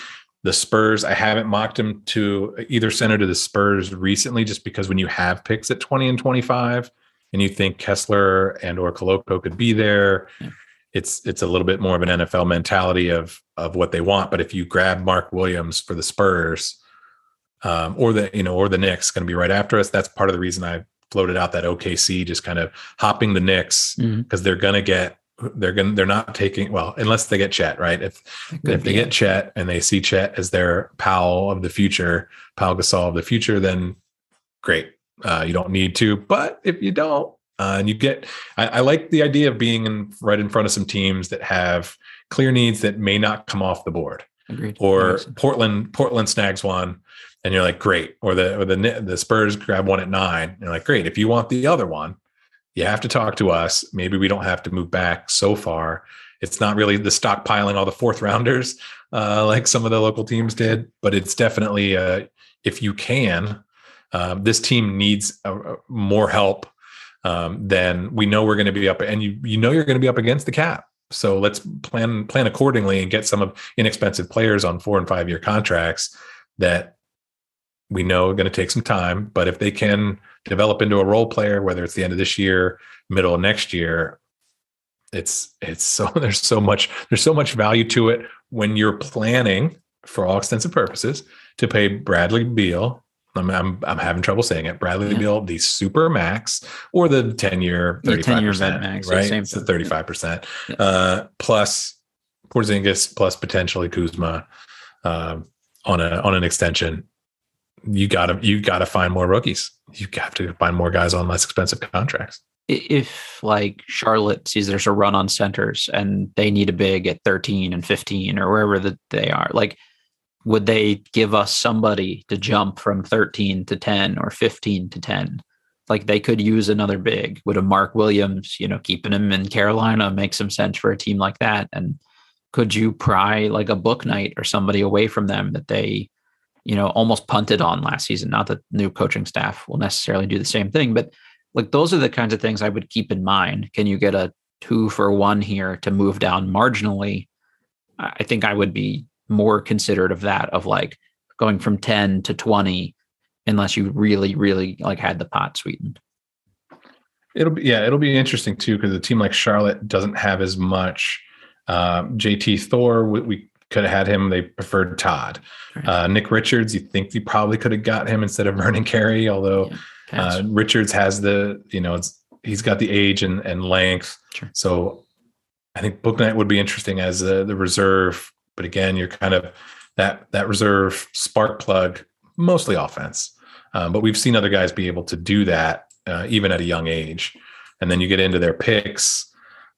the Spurs, I haven't mocked him to either center to the Spurs recently, just because when you have picks at 20 and 25 and you think Kessler and or Koloko could be there, Yeah. it's it's a little bit more of an NFL mentality of of what they want. But if you grab Mark Williams for the Spurs, um, or the you know, or the Knicks going to be right after us, that's part of the reason I floated out that OKC, just kind of hopping the Knicks because they're going to get they're going to they're not taking well unless they get Chet right if if they get Chet and they see Chet as their Pau of the future, Pau Gasol of the future, then great. Uh, you don't need to. But if you don't, uh, and you get, I, I like the idea of being in, right in front of some teams that have clear needs that may not come off the board, Agreed. Or. Portland Portland snags one, and you're like, great. Or the or the the Spurs grab one at nine, and you're like, great. If you want the other one, you have to talk to us. Maybe we don't have to move back so far. It's not really the stockpiling all the fourth rounders uh, like some of the local teams did, but it's definitely uh, if you can, um, this team needs uh, uh, more help. Um, then we know we're going to be up, and you you know you're going to be up against the cap. So let's plan plan accordingly and get some of inexpensive players on four and five year contracts that we know are going to take some time. But if they can develop into a role player, whether it's the end of this year, middle of next year, it's it's so there's so much there's so much value to it when you're planning for all extensive purposes to pay Bradley Beal. I'm I'm, I'm having trouble saying it. Bradley Yeah. Beal, the super max or the 10 year, 35 10-year percent, max, right? same It's the thing. 35 percent uh, plus Porzingis plus potentially Kuzma um, on a on an extension. You gotta you gotta find more rookies. You have to find more guys on less expensive contracts. If like Charlotte sees there's a run on centers and they need a big at 13 and 15 or wherever that they are, like would they give us somebody to jump from 13 to 10 or 15 to 10? Like they could use another big. Would a Mark Williams, you know, keeping him in Carolina make some sense for a team like that? And could you pry like a Bouknight or somebody away from them that they, you know, almost punted on last season? Not that new coaching staff will necessarily do the same thing, but like those are the kinds of things I would keep in mind. Can you get a two for one here to move down marginally? I think I would be more considerate of that, of like going from 10 to 20, unless you really, really like had the pot sweetened. It'll be yeah, it'll be interesting too because a team like Charlotte doesn't have as much. Um, JT Thor, we, we could have had him. They preferred Todd. Right. Uh, Nick Richards, you think you probably could have got him instead of Vernon Carey, although Yeah, uh, Richards has the you know it's he's got the age and, and length. Sure. So I think Bouknight would be interesting as the, the reserve, but again, you're kind of that that reserve spark plug, mostly offense. Um, but we've seen other guys be able to do that uh, even at a young age. And then you get into their picks.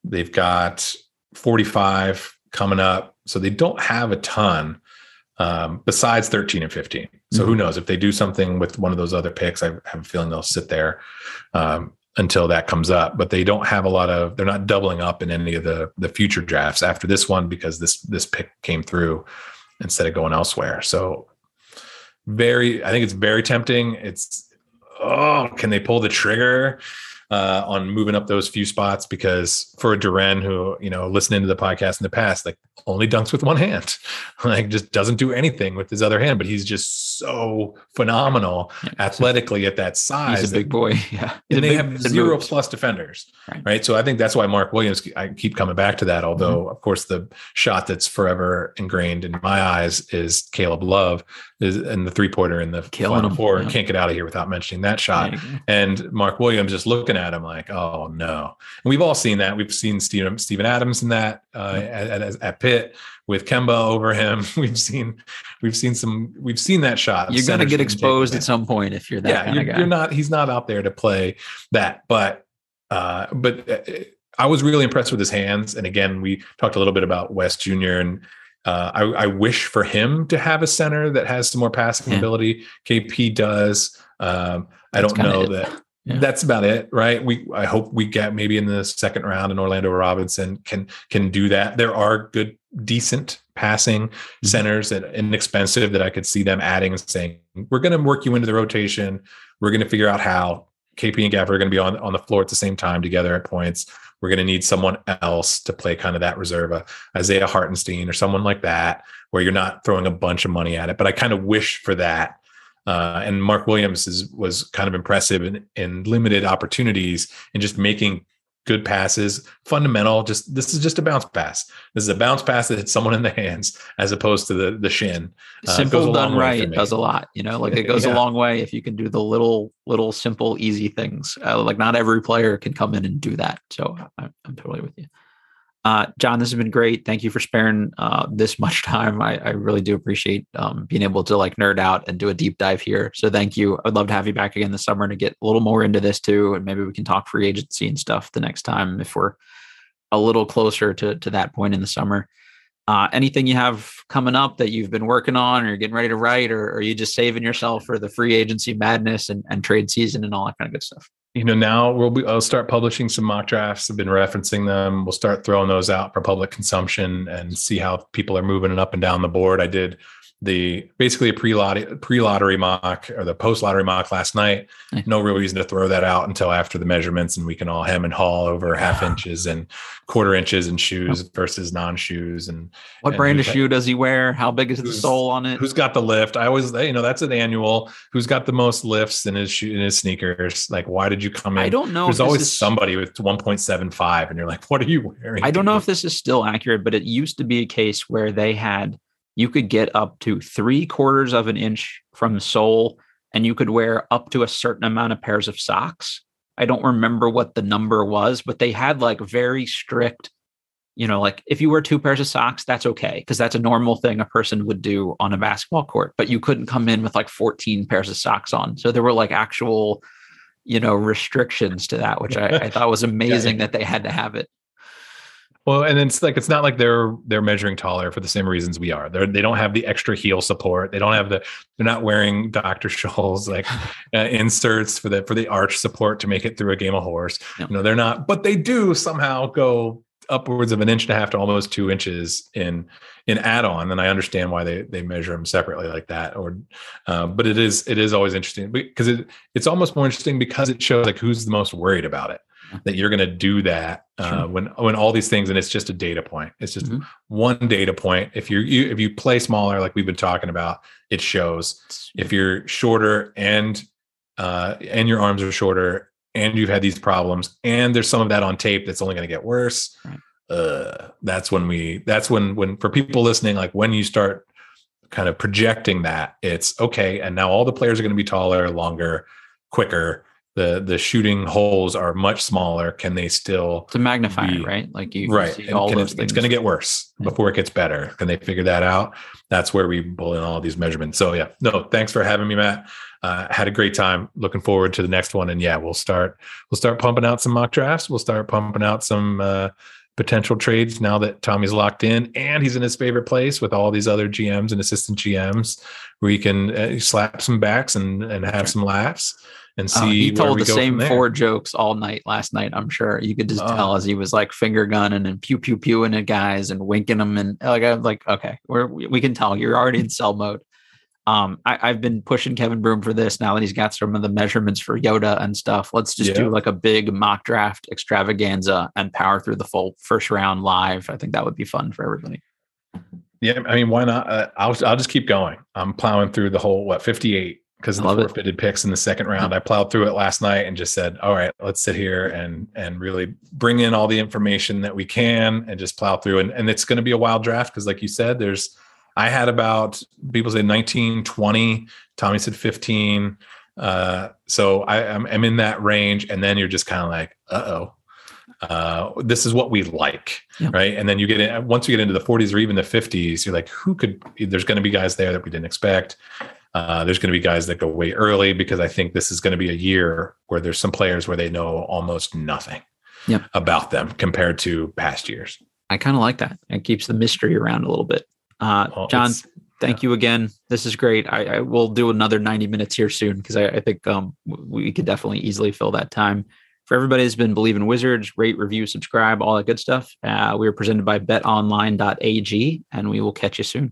They've got 45 coming up, so they don't have a ton um, besides 13 and 15. So who knows if they do something with one of those other picks? I have a feeling they'll sit there um, until that comes up. But they don't have a lot of. They're not doubling up in any of the the future drafts after this one because this this pick came through instead of going elsewhere. So very, I think it's very tempting. It's oh, can they pull the trigger? Uh, on moving up those few spots because for a Duren who, you know, listening to the podcast in the past, like only dunks with one hand, like just doesn't do anything with his other hand, but he's just so phenomenal athletically at that size. He's a big boy. Yeah. and they have zero plus defenders, Right. right. So I think that's why Mark Williams. I keep coming back to that. Although, Mm-hmm. of course, the shot that's forever ingrained in my eyes is Caleb Love, and the three pointer in the Killing final him, four. yeah. Can't get out of here without mentioning that shot. There you go. And Mark Williams just looking at him like, oh no. And we've all seen that. We've seen Steven, Steven Adams in that uh, at, at, at Pitt with Kemba over him. We've seen we've seen some we've seen that shot. You're going to get exposed at some point if you're that yeah, kind you're, of guy. you're not. He's not out there to play that. But uh, but uh, I was really impressed with his hands. And again, we talked a little bit about Wes Jr. and uh, I, I wish for him to have a center that has some more passing Yeah. ability. KP does. Um, I don't know it. that. Yeah. That's about it, right? We I hope we get maybe in the second round and Orlando Robinson can can do that. There are good, decent passing Mm-hmm. centers that inexpensive that I could see them adding and saying, we're going to work you into the rotation. We're going to figure out how KP and Gaffer are going to be on, on the floor at the same time together at points. We're going to need someone else to play kind of that reserve, uh, Isaiah Hartenstein or someone like that, where you're not throwing a bunch of money at it. But I kind of wish for that. Uh, and Mark Williams is, was kind of impressive in, in limited opportunities and just making good passes, fundamental. Just this is just a bounce pass. This is a bounce pass that hits someone in the hands as opposed to the the shin. Uh, simple done right does a lot you know like it goes a long way if you can do the little little simple easy things uh, like not every player can come in and do that so I, i'm totally with you uh, John, this has been great. Thank you for sparing uh, this much time. I, I really do appreciate um, being able to like nerd out and do a deep dive here. So thank you. I'd love to have you back again this summer to get a little more into this too, and maybe we can talk free agency and stuff the next time if we're a little closer to to that point in the summer. Uh, anything you have coming up that you've been working on or getting ready to write, or, or are you just saving yourself for the free agency madness and, and trade season and all that kind of good stuff? You know now we'll be i'll start publishing some mock drafts. I've been referencing them. We'll start throwing those out for public consumption and see how people are moving it up and down the board. I did the basically a pre-lottery pre-lottery mock or the post-lottery mock last night Nice. no real reason to throw that out until after the measurements and we can all hem and haul over half inches and quarter inches and shoes versus non-shoes and What And brand of shoe does he wear? How big is the sole on it? who's got the lift i always you know that's an annual who's got the most lifts in his shoe in his sneakers like why did you come in I don't know. there's always is- somebody with 1.75 and you're like what are you wearing I don't know if this is still accurate, but it used to be a case where they had you could get up to three quarters of an inch from the sole, and you could wear up to a certain amount of pairs of socks. I don't remember what the number was, but they had like very strict, you know, like if you wear two pairs of socks, that's okay because that's a normal thing a person would do on a basketball court. But you couldn't come in with like 14 pairs of socks on. So there were like actual, you know, restrictions to that, which I, I thought was amazing that they had to have it. Well and it's like it's not like they're they're measuring taller for the same reasons we are. They're they don't have the extra heel support. They don't have the they're not wearing dr scholl's like uh, inserts for the for the arch support to make it through a game of horse. No. you know they're not but they do somehow go upwards of an inch and a half to almost two inches in in add-on and i understand why they they measure them separately like that or uh, but it is it is always interesting because it it's almost more interesting because it shows like who's the most worried about it that you're going to do that uh, Sure. when when all these things and it's just a data point it's just Mhm. one data point if you're you, if you play smaller like we've been talking about it shows if you're shorter and uh and your arms are shorter and you've had these problems and there's some of that on tape that's only going to get worse Right. uh that's when we that's when when for people listening like when you start kind of projecting that it's okay and now all the players are going to be taller longer quicker the the shooting holes are much smaller. Can they still It's a magnifier, be- right? Like you right. see all those it- things. it's going to get worse before it gets better. Can they figure that out? That's where we pull in all these measurements. So yeah. No thanks for having me matt. Uh, had a great time. Looking forward to the next one. And yeah we'll start we'll start pumping out some mock drafts. We'll start pumping out some uh, potential trades now that tommy's locked in and he's in his favorite place with all these other gms and assistant gms where he can uh, slap some backs and and have some laughs and see Oh, he told the same four jokes all night last night. I'm sure you could just Oh. tell as he was like finger gunning and pew pew pewing at guys and winking them and like I'm like okay, we're, we we can tell you're already in sell mode. Um, I, I've been pushing Kevin Broom for this now that he's got some of the measurements for Yoda and stuff. Let's just Yeah. do like a big mock draft extravaganza and power through the full first round live. I think that would be fun for everybody. Yeah, I mean, why not? Uh, I'll I'll just keep going. I'm plowing through the whole what 58 because the love it. forfeited picks in the second round. I plowed through it last night and just said, "All right, let's sit here and and really bring in all the information that we can and just plow through." And and it's going to be a wild draft because, like you said, there's I had about people say 19, 20. Tommy said 15. Uh, so I, I'm, I'm in that range, and then you're just kind of like, uh oh. Uh, this is what we like, Yep. right? And then you get in once you get into the 40s or even the 50s, you're like, who could? There's going to be guys there that we didn't expect. Uh, there's going to be guys that go way early because I think this is going to be a year where there's some players where they know almost nothing Yep. about them compared to past years. I kind of like that. It keeps the mystery around a little bit. Uh, Well, John, thank you again. This is great. I, I will do another 90 minutes here soon because I, I, think um, we could definitely easily fill that time. For everybody who's been Bleav in Wizards, rate, review, subscribe, all that good stuff. Uh, we are presented by betonline.ag, and we will catch you soon.